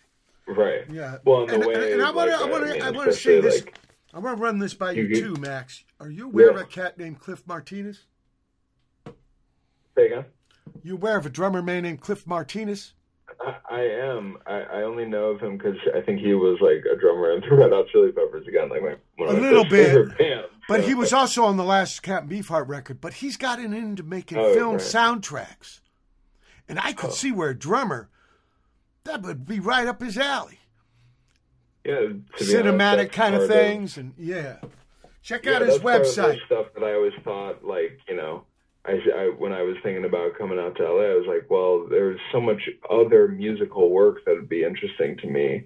Right. Yeah. Well, and, way, and I want to, like, uh, I want I to, mean, I want to say this. like- I want to run this by you, You- too, Max. Are you aware of a cat named Cliff Martinez? Say again. You aware of a drummer man named Cliff Martinez? I, I am. I, I only know of him because I think he was like a drummer in the Red Hot Chili Peppers again, like my one A little bit. bands. But so- he was also on the last Captain Beefheart record. But he's gotten into making Oh, film right. soundtracks, and I could Oh. see where a drummer that would be right up his alley. yeah, be honest, Cinematic kind of things, and yeah. Check yeah, out his that's part of the website. stuff that I always thought, like you know, I, I when I was thinking about coming out to LA, I was like, well, there's so much other musical work that would be interesting to me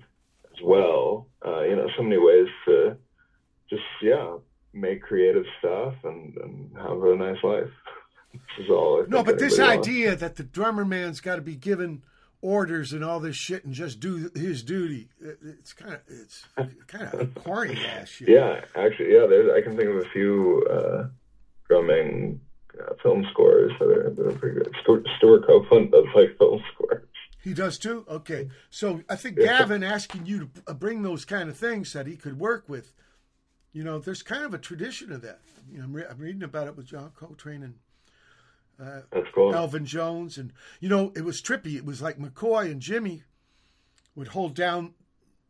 as well. Uh, you know, so many ways to just yeah make creative stuff and, and have a nice life. this is all. I No, but this wants. idea that the drummer man's got to be given orders and all this shit and just do his duty, it's kind of it's kind of corny ass shit. Yeah, actually, yeah. There's I can think of a few uh, drumming uh, film scores that are, that are pretty good. Stewart, Stewart Copeland does like film scores. He does too. Okay, so I think Yeah. Gavin asking you to uh, bring those kind of things that he could work with. You know, there's kind of a tradition of that. You know, I'm, re- I'm reading about it with John Coltrane and Uh, cool. Elvin Jones, and you know, it was trippy. It was like McCoy and Jimmy would hold down.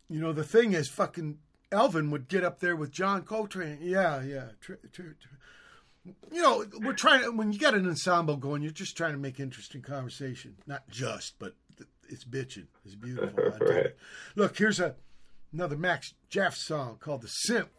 You know, the thing is, fucking Elvin would get up there with John Coltrane. Yeah, yeah. Tr- tr- tr- you know, we're trying to, when you got an ensemble going, you're just trying to make interesting conversation. Not just, but it's bitching. It's beautiful. Right. Look, here's a another Max Jaffe song called The Simp.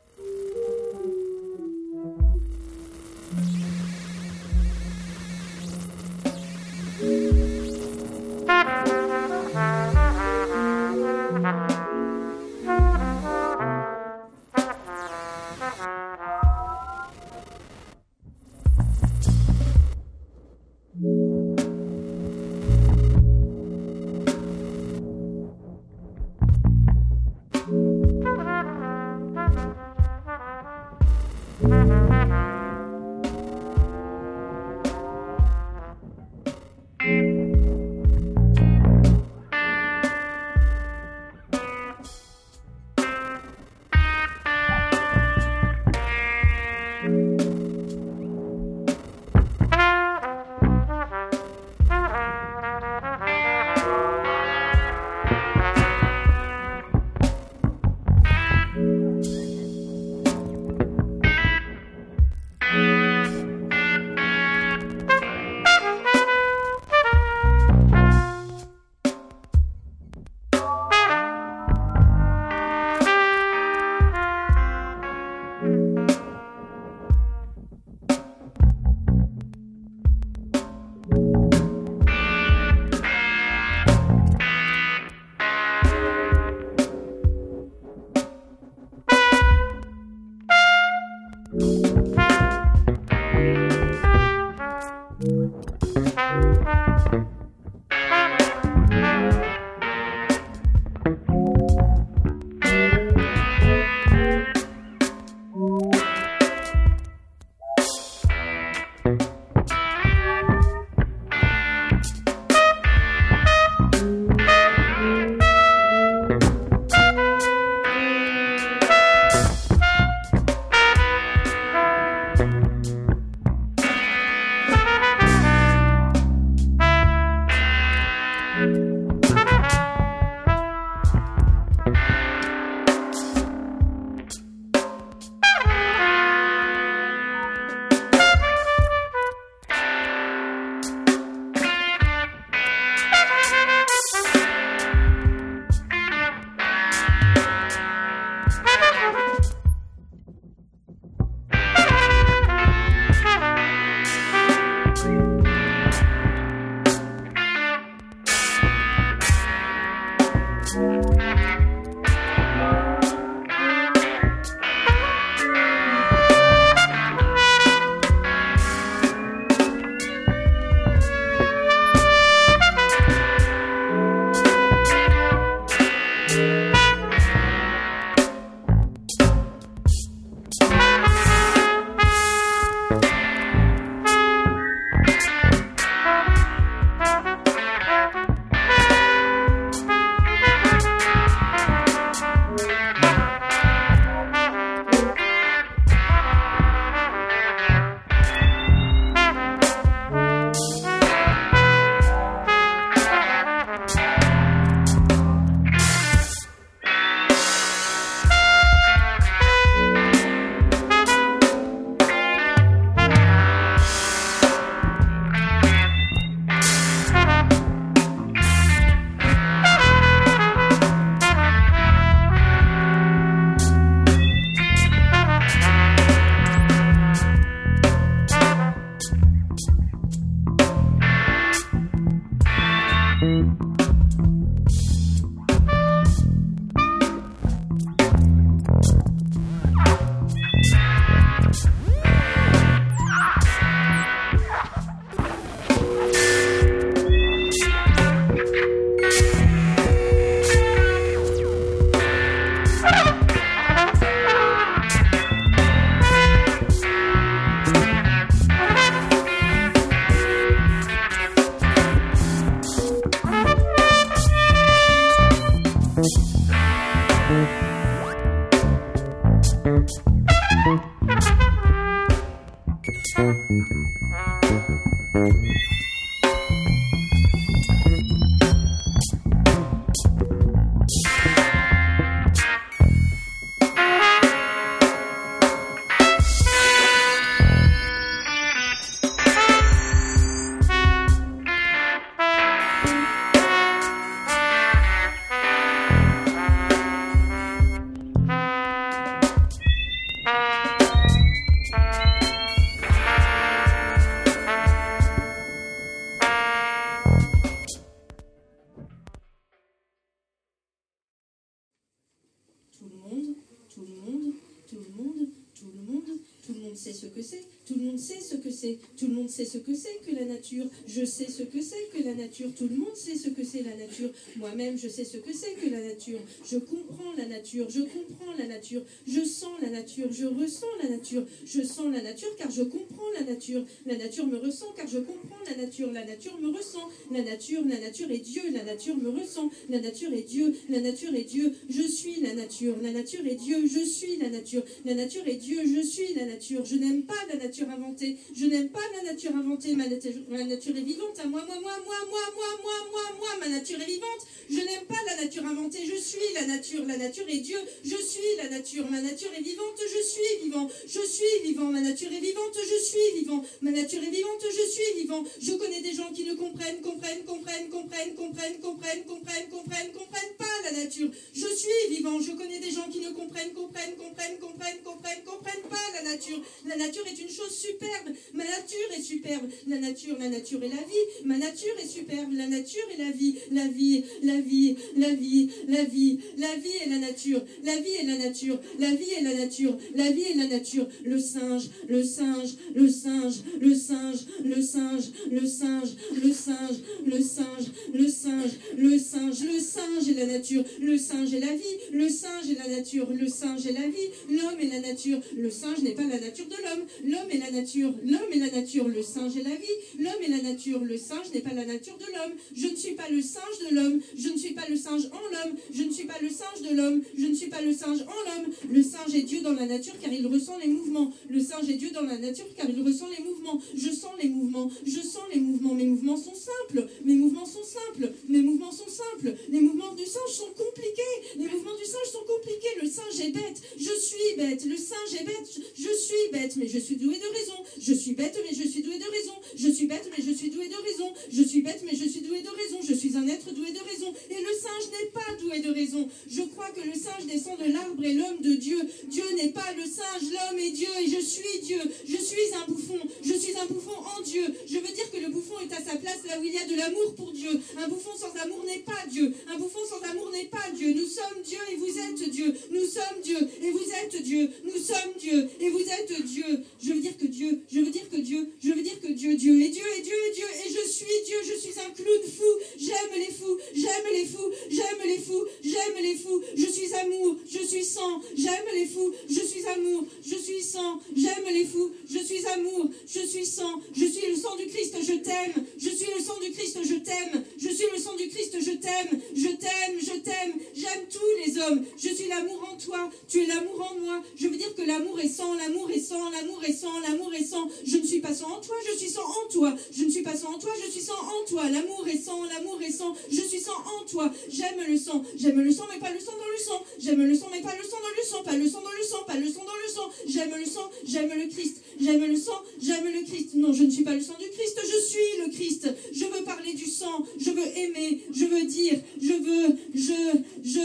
Je sais ce que c'est que la nature. Je comprends la nature. Je comprends la nature. Je sens la nature. Je ressens la nature. Je sens la nature car je comprends la nature. La nature me ressent car je comprends la nature. La nature me ressent. La nature, la nature est Dieu. La nature me ressent. La nature est Dieu. La nature est Dieu. Je suis la nature. La nature est Dieu. Je suis la nature. La nature est Dieu. Je suis la nature. Je n'aime pas la nature inventée. Je n'aime pas la nature inventée. Ma nature, est vivante moi, moi, moi, moi, moi, moi, moi, moi, moi. Ma nature est vivante. Je n'aime pas la nature inventée. Je suis la nature. La nature est Dieu. Je suis la nature. Ma nature est vivante. Je suis vivant. Je suis vivant. Ma nature est vivante. Je suis vivant. Ma nature est vivante. Je suis vivant. Je connais des gens qui ne comprennent, comprennent, comprennent, comprennent, comprennent, comprennent, comprennent, comprennent, comprennent pas la nature. Je suis vivant. Je connais des gens qui ne comprennent, comprennent, comprennent, comprennent, comprennent, comprennent pas la nature. La nature est une chose superbe. Ma nature est superbe. La nature, la nature est la vie. Ma nature est superbe. La nature est la vie. La vie, la vie, la vie, la vie, la vie est la nature. La vie est la nature. La vie est la nature. La vie est la nature. Le singe, le singe, le singe, le singe, le singe, le singe, le singe, le singe, le singe, le singe, le singe est la nature. Le singe est la vie. Le singe est la nature. Le singe est la vie. L'homme est la nature. Le singe n'est pas la nature de l'homme. L'homme et la nature, l'homme et la nature, le singe et la vie, l'homme et la nature, le singe n'est pas la nature de l'homme. Je ne suis pas le singe de l'homme, suis pas le singe en l'homme, je ne suis pas le singe de l'homme, je ne suis pas le singe en l'homme. Le singe est Dieu dans la nature car il ressent les mouvements. Le singe est Dieu dans la nature car il ressent les mouvements. Je sens les mouvements, je sens les mouvements. Mes mouvements sont simples, mes mouvements sont simples, mes mouvements sont simples. Les mouvements du singe sont compliqués, les mouvements du singe sont compliqués. Le singe est bête, je suis bête, le singe est bête, je suis bête, mais je suis doué de raison. Je suis bête, mais je suis doué de raison. Je suis bête, mais je suis doué de raison. Je suis bête, mais je suis doué de raison. Je suis un être doué de raison. Et le singe n'est pas doué de raison. Je crois que le singe descend de l'arbre et l'homme de Dieu. Dieu n'est pas le singe, l'homme est Dieu et je suis Dieu. Je suis un bouffon. Je suis un bouffon en Dieu. Je veux dire que le bouffon est à sa place là où il y a de l'amour pour Dieu. Un bouffon sans amour n'est pas Dieu. Un bouffon sans amour n'est pas Dieu. Nous sommes Dieu et vous êtes Dieu. Nous sommes Dieu et vous êtes Dieu. Nous sommes Dieu et vous êtes Dieu. Je veux dire que Dieu, je veux dire que Dieu, je veux dire que Dieu, Dieu est Dieu et Dieu est Dieu et je suis Dieu. Je suis un clown fou. J'aime les fous. J'aime les fous. J'aime les fous. J'aime les fous. Je suis amour. Je suis sang. J'aime les fous. Je suis amour. Je suis sang. J'aime les fous. Je suis amour. Je suis sang. Je suis le sang du Christ. Je t'aime. Je suis le sang du Christ. Je t'aime. Je suis le sang du Christ. Je t'aime. Je t'aime. Je t'aime. J'aime tous les hommes. Je suis l'amour en toi. Tu es l'amour en moi. Je veux dire que l'amour est sang. L'amour est sang. L'amour est sang. L'amour est sang. Je ne suis pas sang en toi. Je suis sang en toi. Je ne suis pas sang en toi. Je suis sang en toi. L'amour est sang. L'amour est sang. Je suis sang en toi. J'aime le sang. J'aime le sang, mais pas le sang dans le sang. J'aime le sang, mais pas le sang dans le sang. Pas le sang dans le sang. Pas le sang dans le sang. J'aime le sang. J'aime le Christ. J'aime le sang. J'aime le Christ. Non, je ne suis pas le sang du Christ. Je suis le Christ. Je veux parler du sang. Je veux aimer. Je veux dire. Je veux. Je. Je.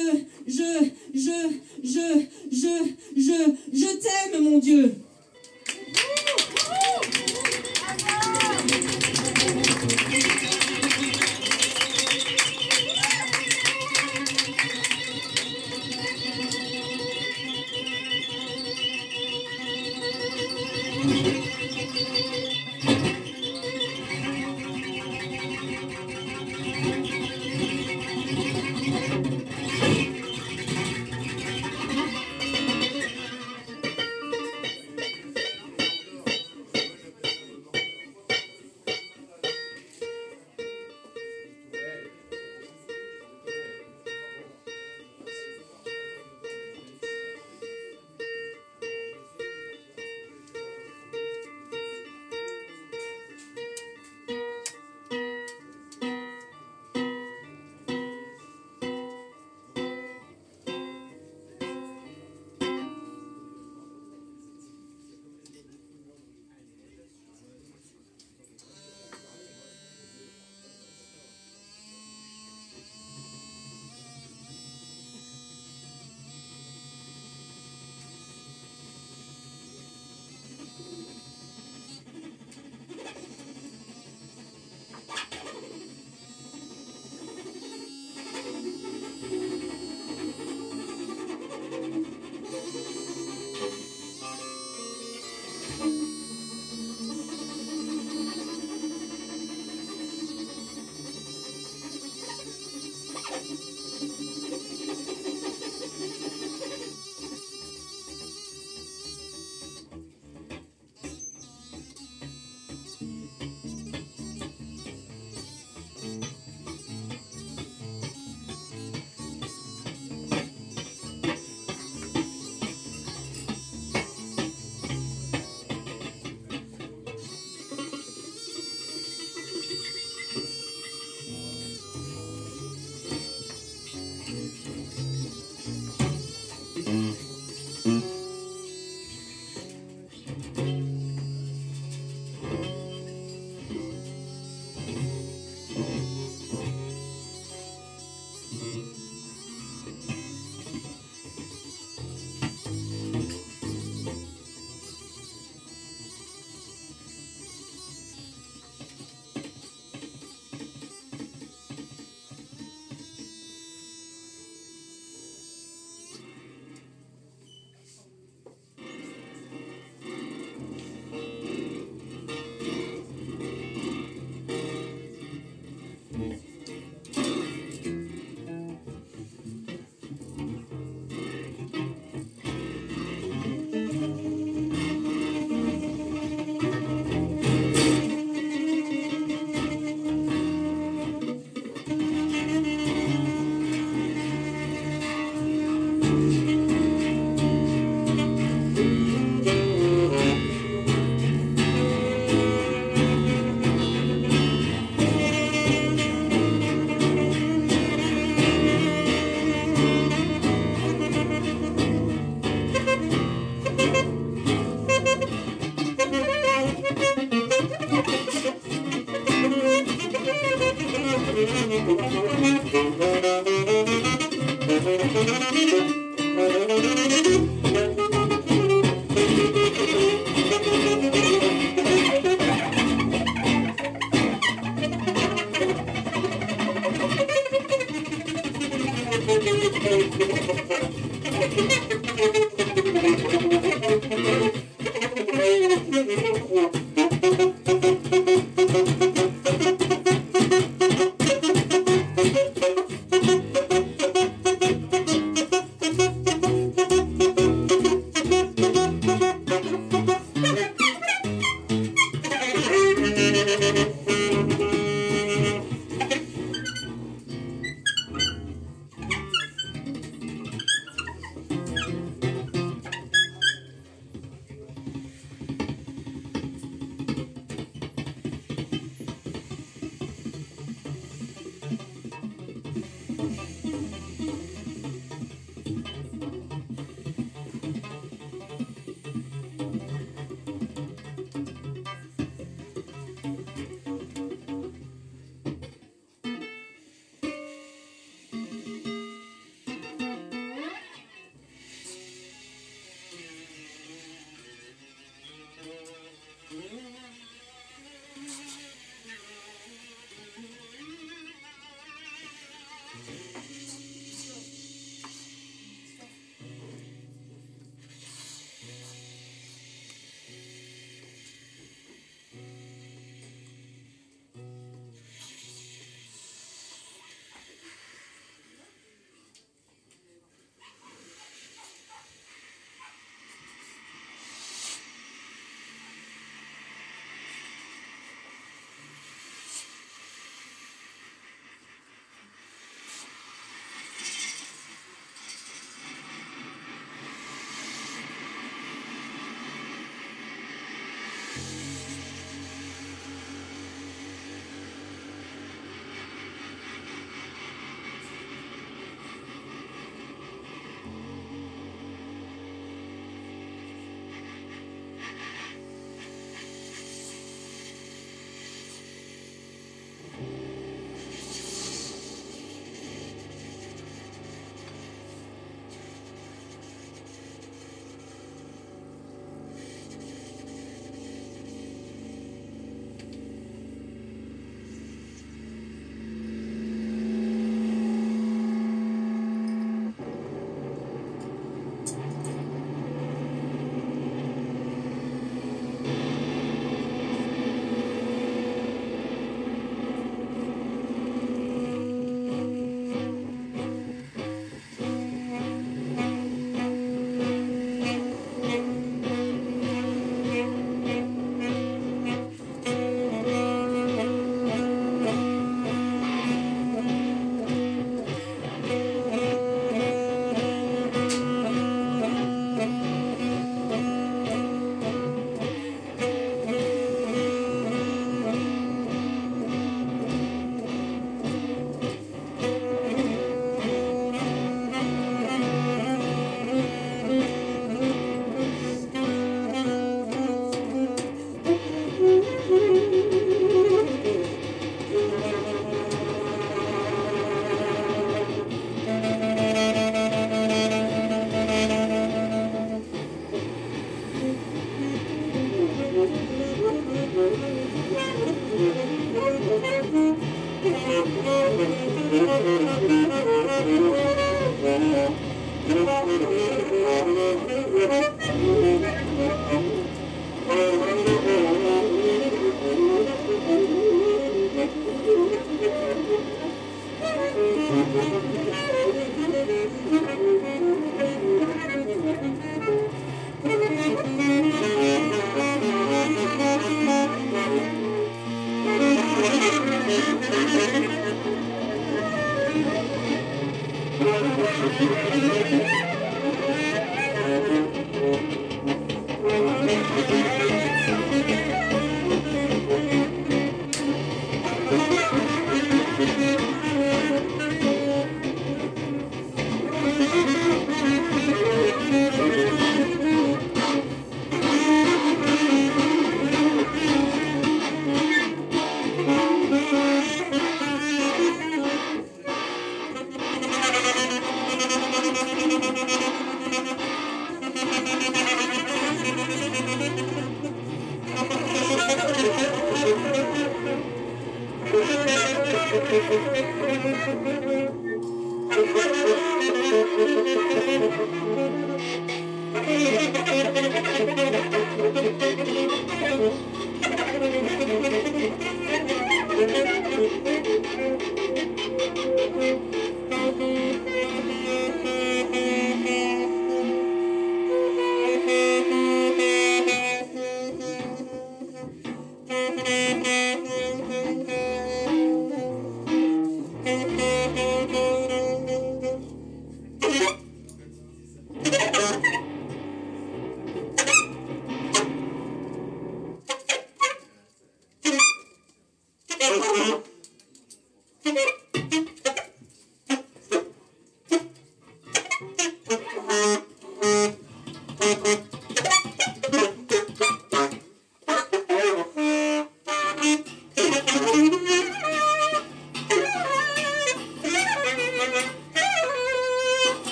Je. Je. Je. Je. Je. Je t'aime, mon Dieu.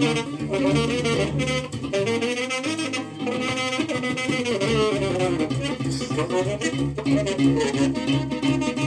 Thank you.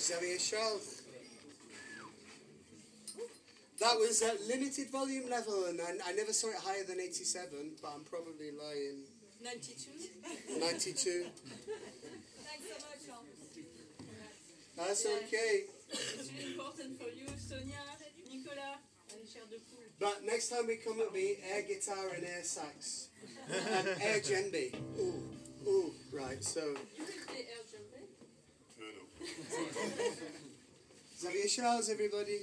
Xavier Charles. That was at limited volume level, and I, I never saw it higher than 87, but I'm probably lying. 92. 92. Thanks so much. That's Yeah. okay. It's really important for you, Sonia, Nicolas, and Chair de Poule. But next time we come, it'll be air guitar and air sax. and air djembe. Ooh, ooh, right, so. You will play air. Xavier Charles, everybody.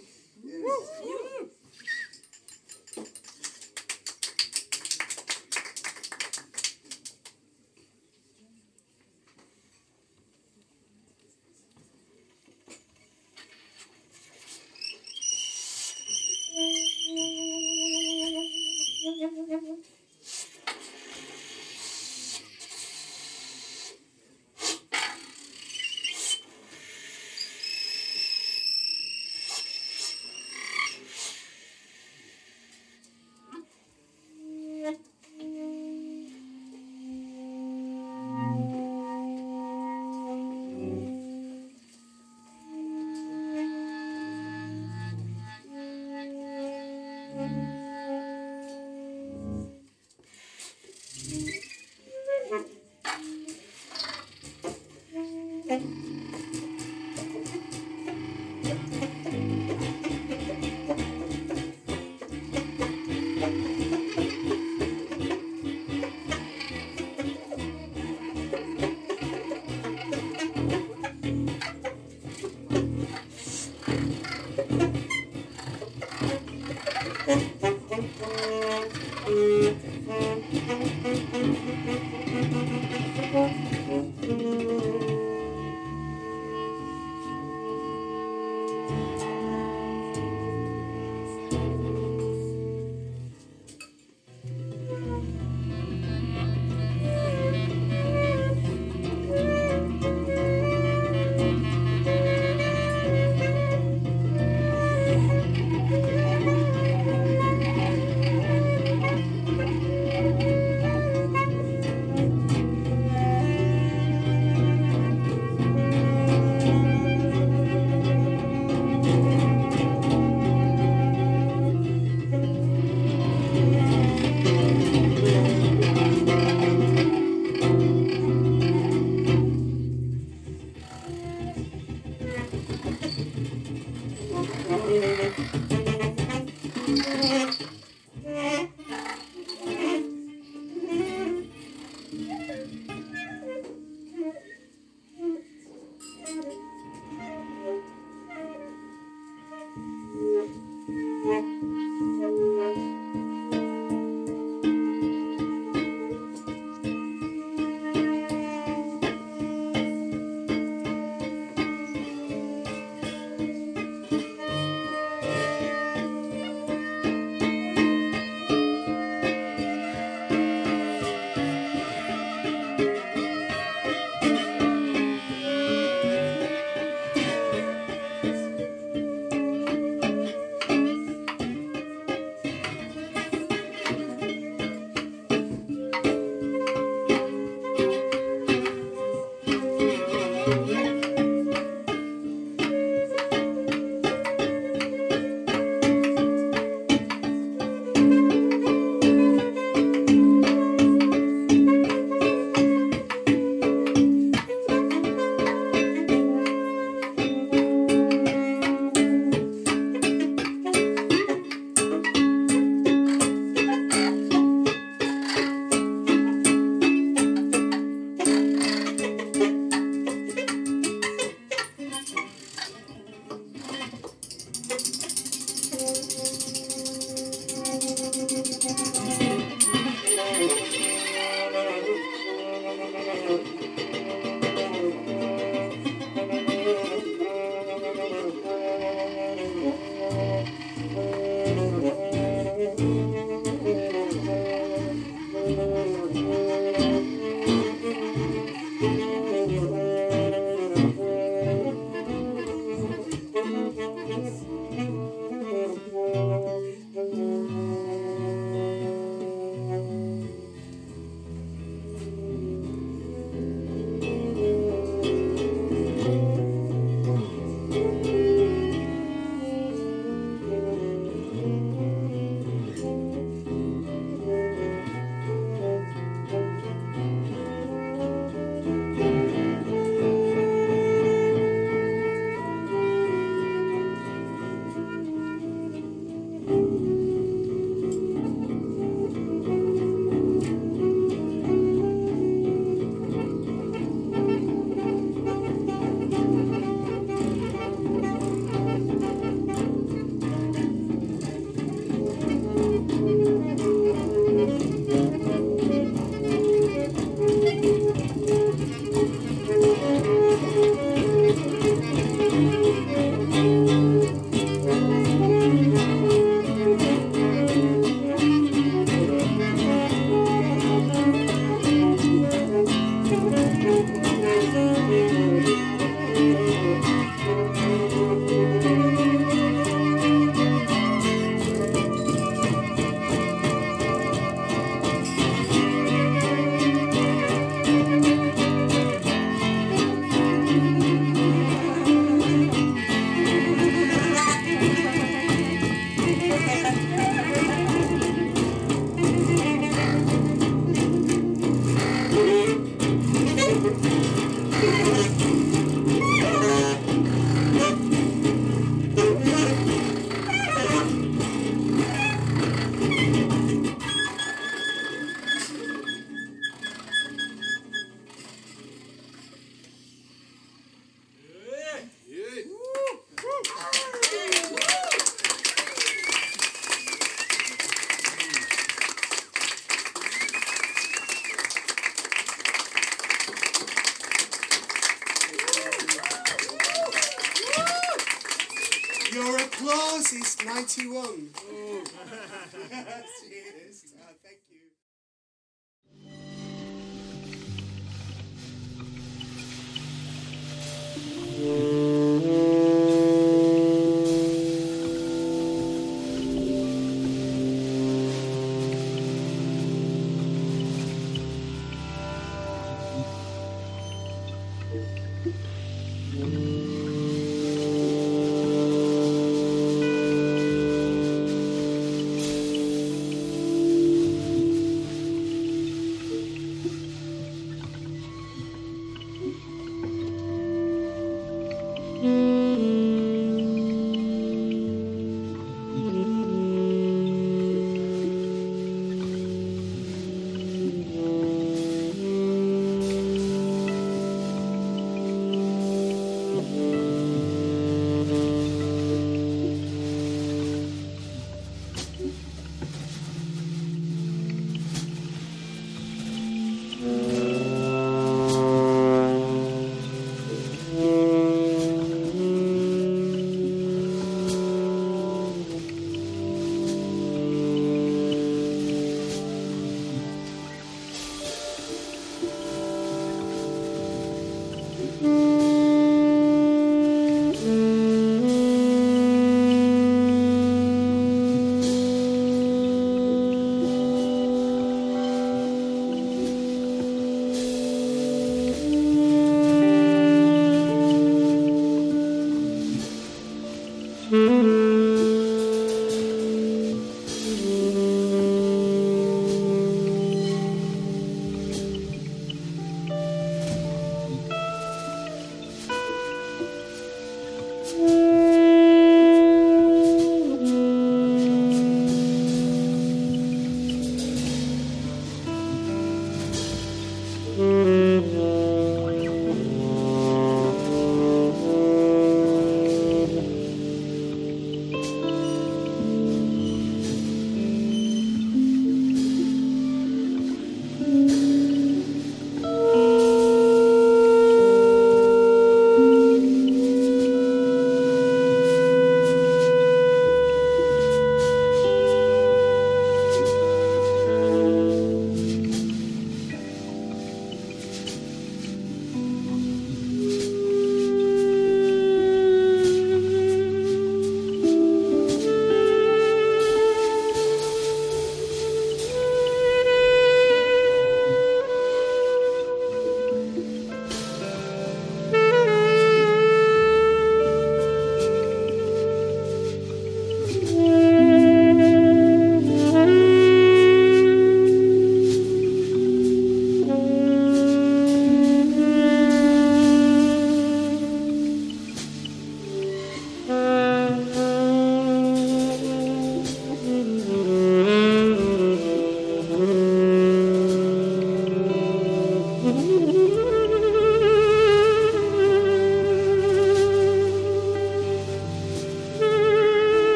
91.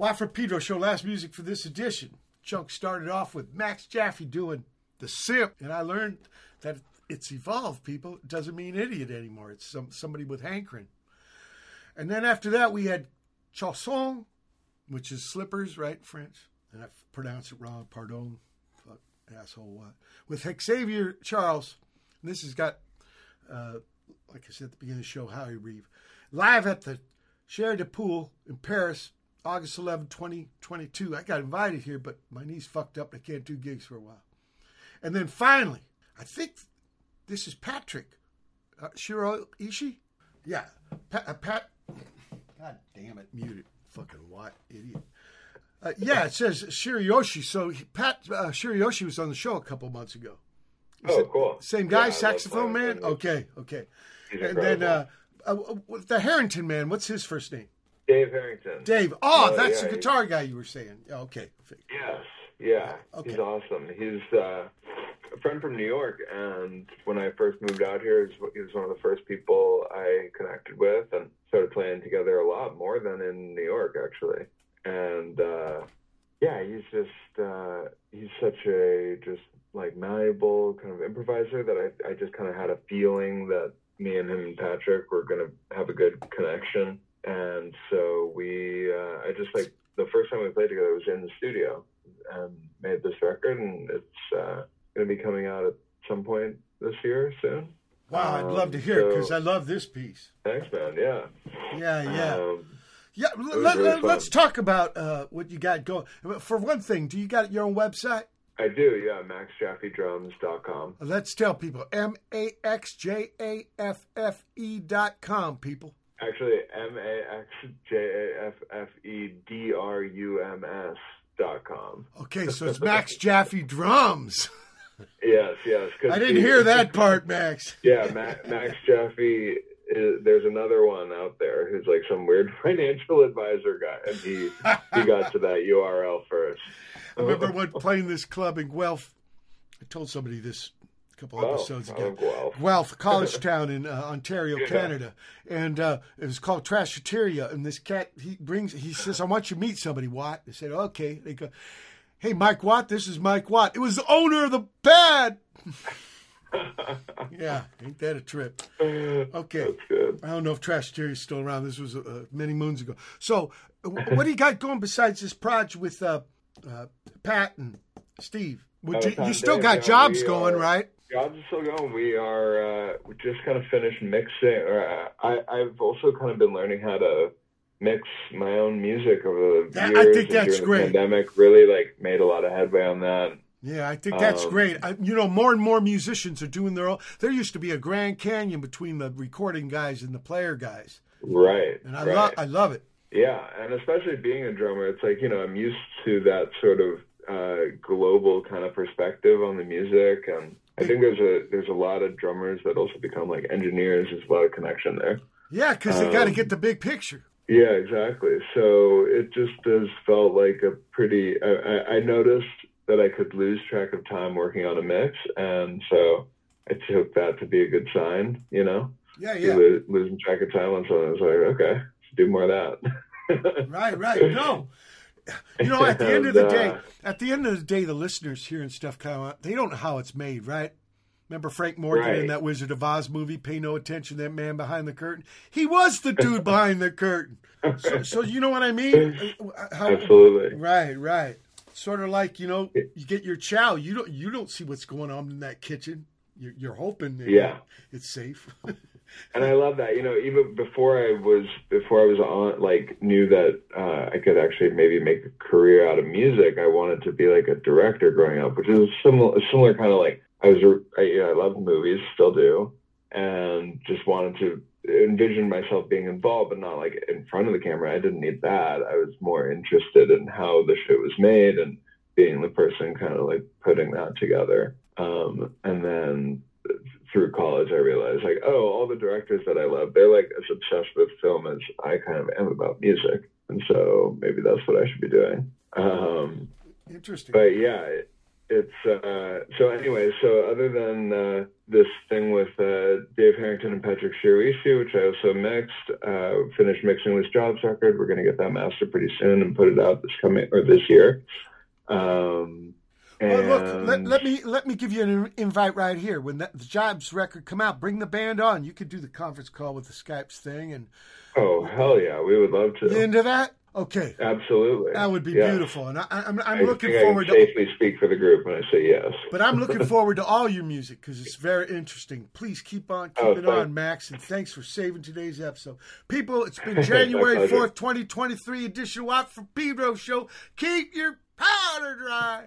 Watt Pedro Show, last music for this edition. Chunk started off with Max Jaffe doing The Simp, and I learned that it's evolved, people. It doesn't mean idiot anymore. It's some, somebody with hankering. And then after that, we had Chausson, which is slippers, right, French? And I pronounced it wrong, pardon. Fuck, asshole, what? With Xavier Charles, and this has got, uh, like I said at the beginning of the show, Howie Reeve. Live at the Chair de Poule in Paris, August 11, 2022. I got invited here, but my knee's fucked up. I can't do gigs for a while. And then finally, I think this is Patrick uh, Shiro Ishii. Yeah, Pat, uh, Pat. God damn it, muted. Fucking what idiot. Uh, yeah, it says Shiroishi. So he- Pat uh, Shiroishi was on the show a couple months ago. Oh, cool. Same guy, love saxophone man. Okay, okay. He's And then uh, uh, the Harrington man. What's his first name? Dave Harrington. Dave. Oh, Uh, that's yeah, the he- guitar guy you were saying. Okay. Yes, yeah, Okay. he's awesome. He's uh, a friend from New York, and when I first moved out here, he was- he was one of the first people I connected with, and started playing together a lot more than in New York, actually. And uh, yeah, he's just uh, he's such a just like malleable kind of improviser that I I just kind of had a feeling that me and him and Patrick were gonna have a good connection, and so we uh, I just like the first time we played together was in the studio and made this record, and it's uh, going to be coming out at some point this year soon. Wow, I'd Um, love to hear it because I love this piece. Thanks, man. Yeah. Yeah, yeah. Um, Yeah, let, us talk about uh, what you got going. For one thing, do you got your own website? I do. Yeah. MaxJaffeDrums.com. Let's tell people M A X J A F F E dot com, people. Actually, M A X J A F F E D R U M S dot com. Okay, so it's Max Jaffe Drums. Yes, yes. I didn't he- hear that part, Max. Yeah, Ma- Max Jaffe. Is, there's another one out there who's like some weird financial advisor guy, and he he got to that URL first. I remember when playing this club in Guelph. I told somebody this couple Oh, episodes ago. love Guelph. Guelph, college town in uh, Ontario, Yeah. Canada, and uh, it was called Trashateria. And this cat, he brings, he says, "I want you to meet somebody." Watt. They said, "Okay." They go, "Hey, Mike Watt, this is Mike Watt. It was the owner of the pad." yeah, ain't that a trip? Okay. That's good. I don't know if Trashateria is still around. This was uh, many moons ago. So, uh, what do you got going besides this project with uh, uh, Pat and Steve? Would Uh, you, you still got jobs we going, right? Jobs are still going. We are uh, we just kind of finished mixing. Or uh, I I've also kind of been learning how to mix my own music over the That- I think that's great. The pandemic really like made a lot of headway on that. Yeah, I think that's Um, great. I, you know, more and more musicians are doing their own. There used to be a Grand Canyon between the recording guys and the player guys, Right. and I right. love I love it. Yeah, and especially being a drummer, it's like you know I'm used to that sort of uh, global kind of perspective on the music, and I think there's a there's a lot of drummers that also become like engineers. There's a lot of connection there. Yeah, because they got to Um, get the big picture. Yeah, exactly. So it just has felt like a pretty. I, I, I noticed that I could lose track of time working on a mix, and so I took that to be a good sign. You know, Yeah, yeah, lo- losing track of time on something. I was like, okay, let's do more of that. right, right. No, you know, at the end of the day, uh, at the end of the day, the listeners hearing stuff kind of they don't know how it's made, right? Remember Frank Morgan in that Wizard of Oz movie? Pay no attention to that man behind the curtain. He was the dude behind the curtain. So, so you know what I mean? How, Absolutely. Right, right. Sort of like you know, you get your chow. You don't you don't see what's going on in that kitchen. You're, you're hoping that Yeah. it's safe. and I love that. You know, even before I was before I was on, like, knew that uh, I could actually maybe make a career out of music. I wanted to be like a director growing up, which is a similar, similar kind of like I was. I, you know, I love movies, still do, and just wanted to envision myself being involved, but not like in front of the camera. I didn't need that. I was more interested in how the show was made and being the person kind of like putting that together. Um, and then through college, I realized like, oh, all the directors that I love, they're like as obsessed with film as I kind of am about music, and so maybe that's what I should be doing. Um, Interesting. but yeah, it, it's uh, so anyway. So other than uh, this thing with uh, Dave Harrington and Patrick Shiroishi, which I also mixed, uh, finished mixing this Jobs record. We're gonna get that mastered pretty soon and put it out this coming or this year. Um, Well, look, let, let me let me give you an invite right here. When that, the Jobs record come out, bring the band on. You could do the conference call with the Skypes thing, and Oh hell yeah, we would love to. into that? Okay, Absolutely. that would be Yeah. beautiful. And I, I'm I I'm looking think forward I can to. safely speak for the group when I say yes. But I'm looking forward to all your music because it's very interesting. Please keep on Oh, keeping thanks. on, Max, and thanks for saving today's episode. People, it's been January 4th, 2023 edition of Watt for Pedro Show. Keep your powder dry.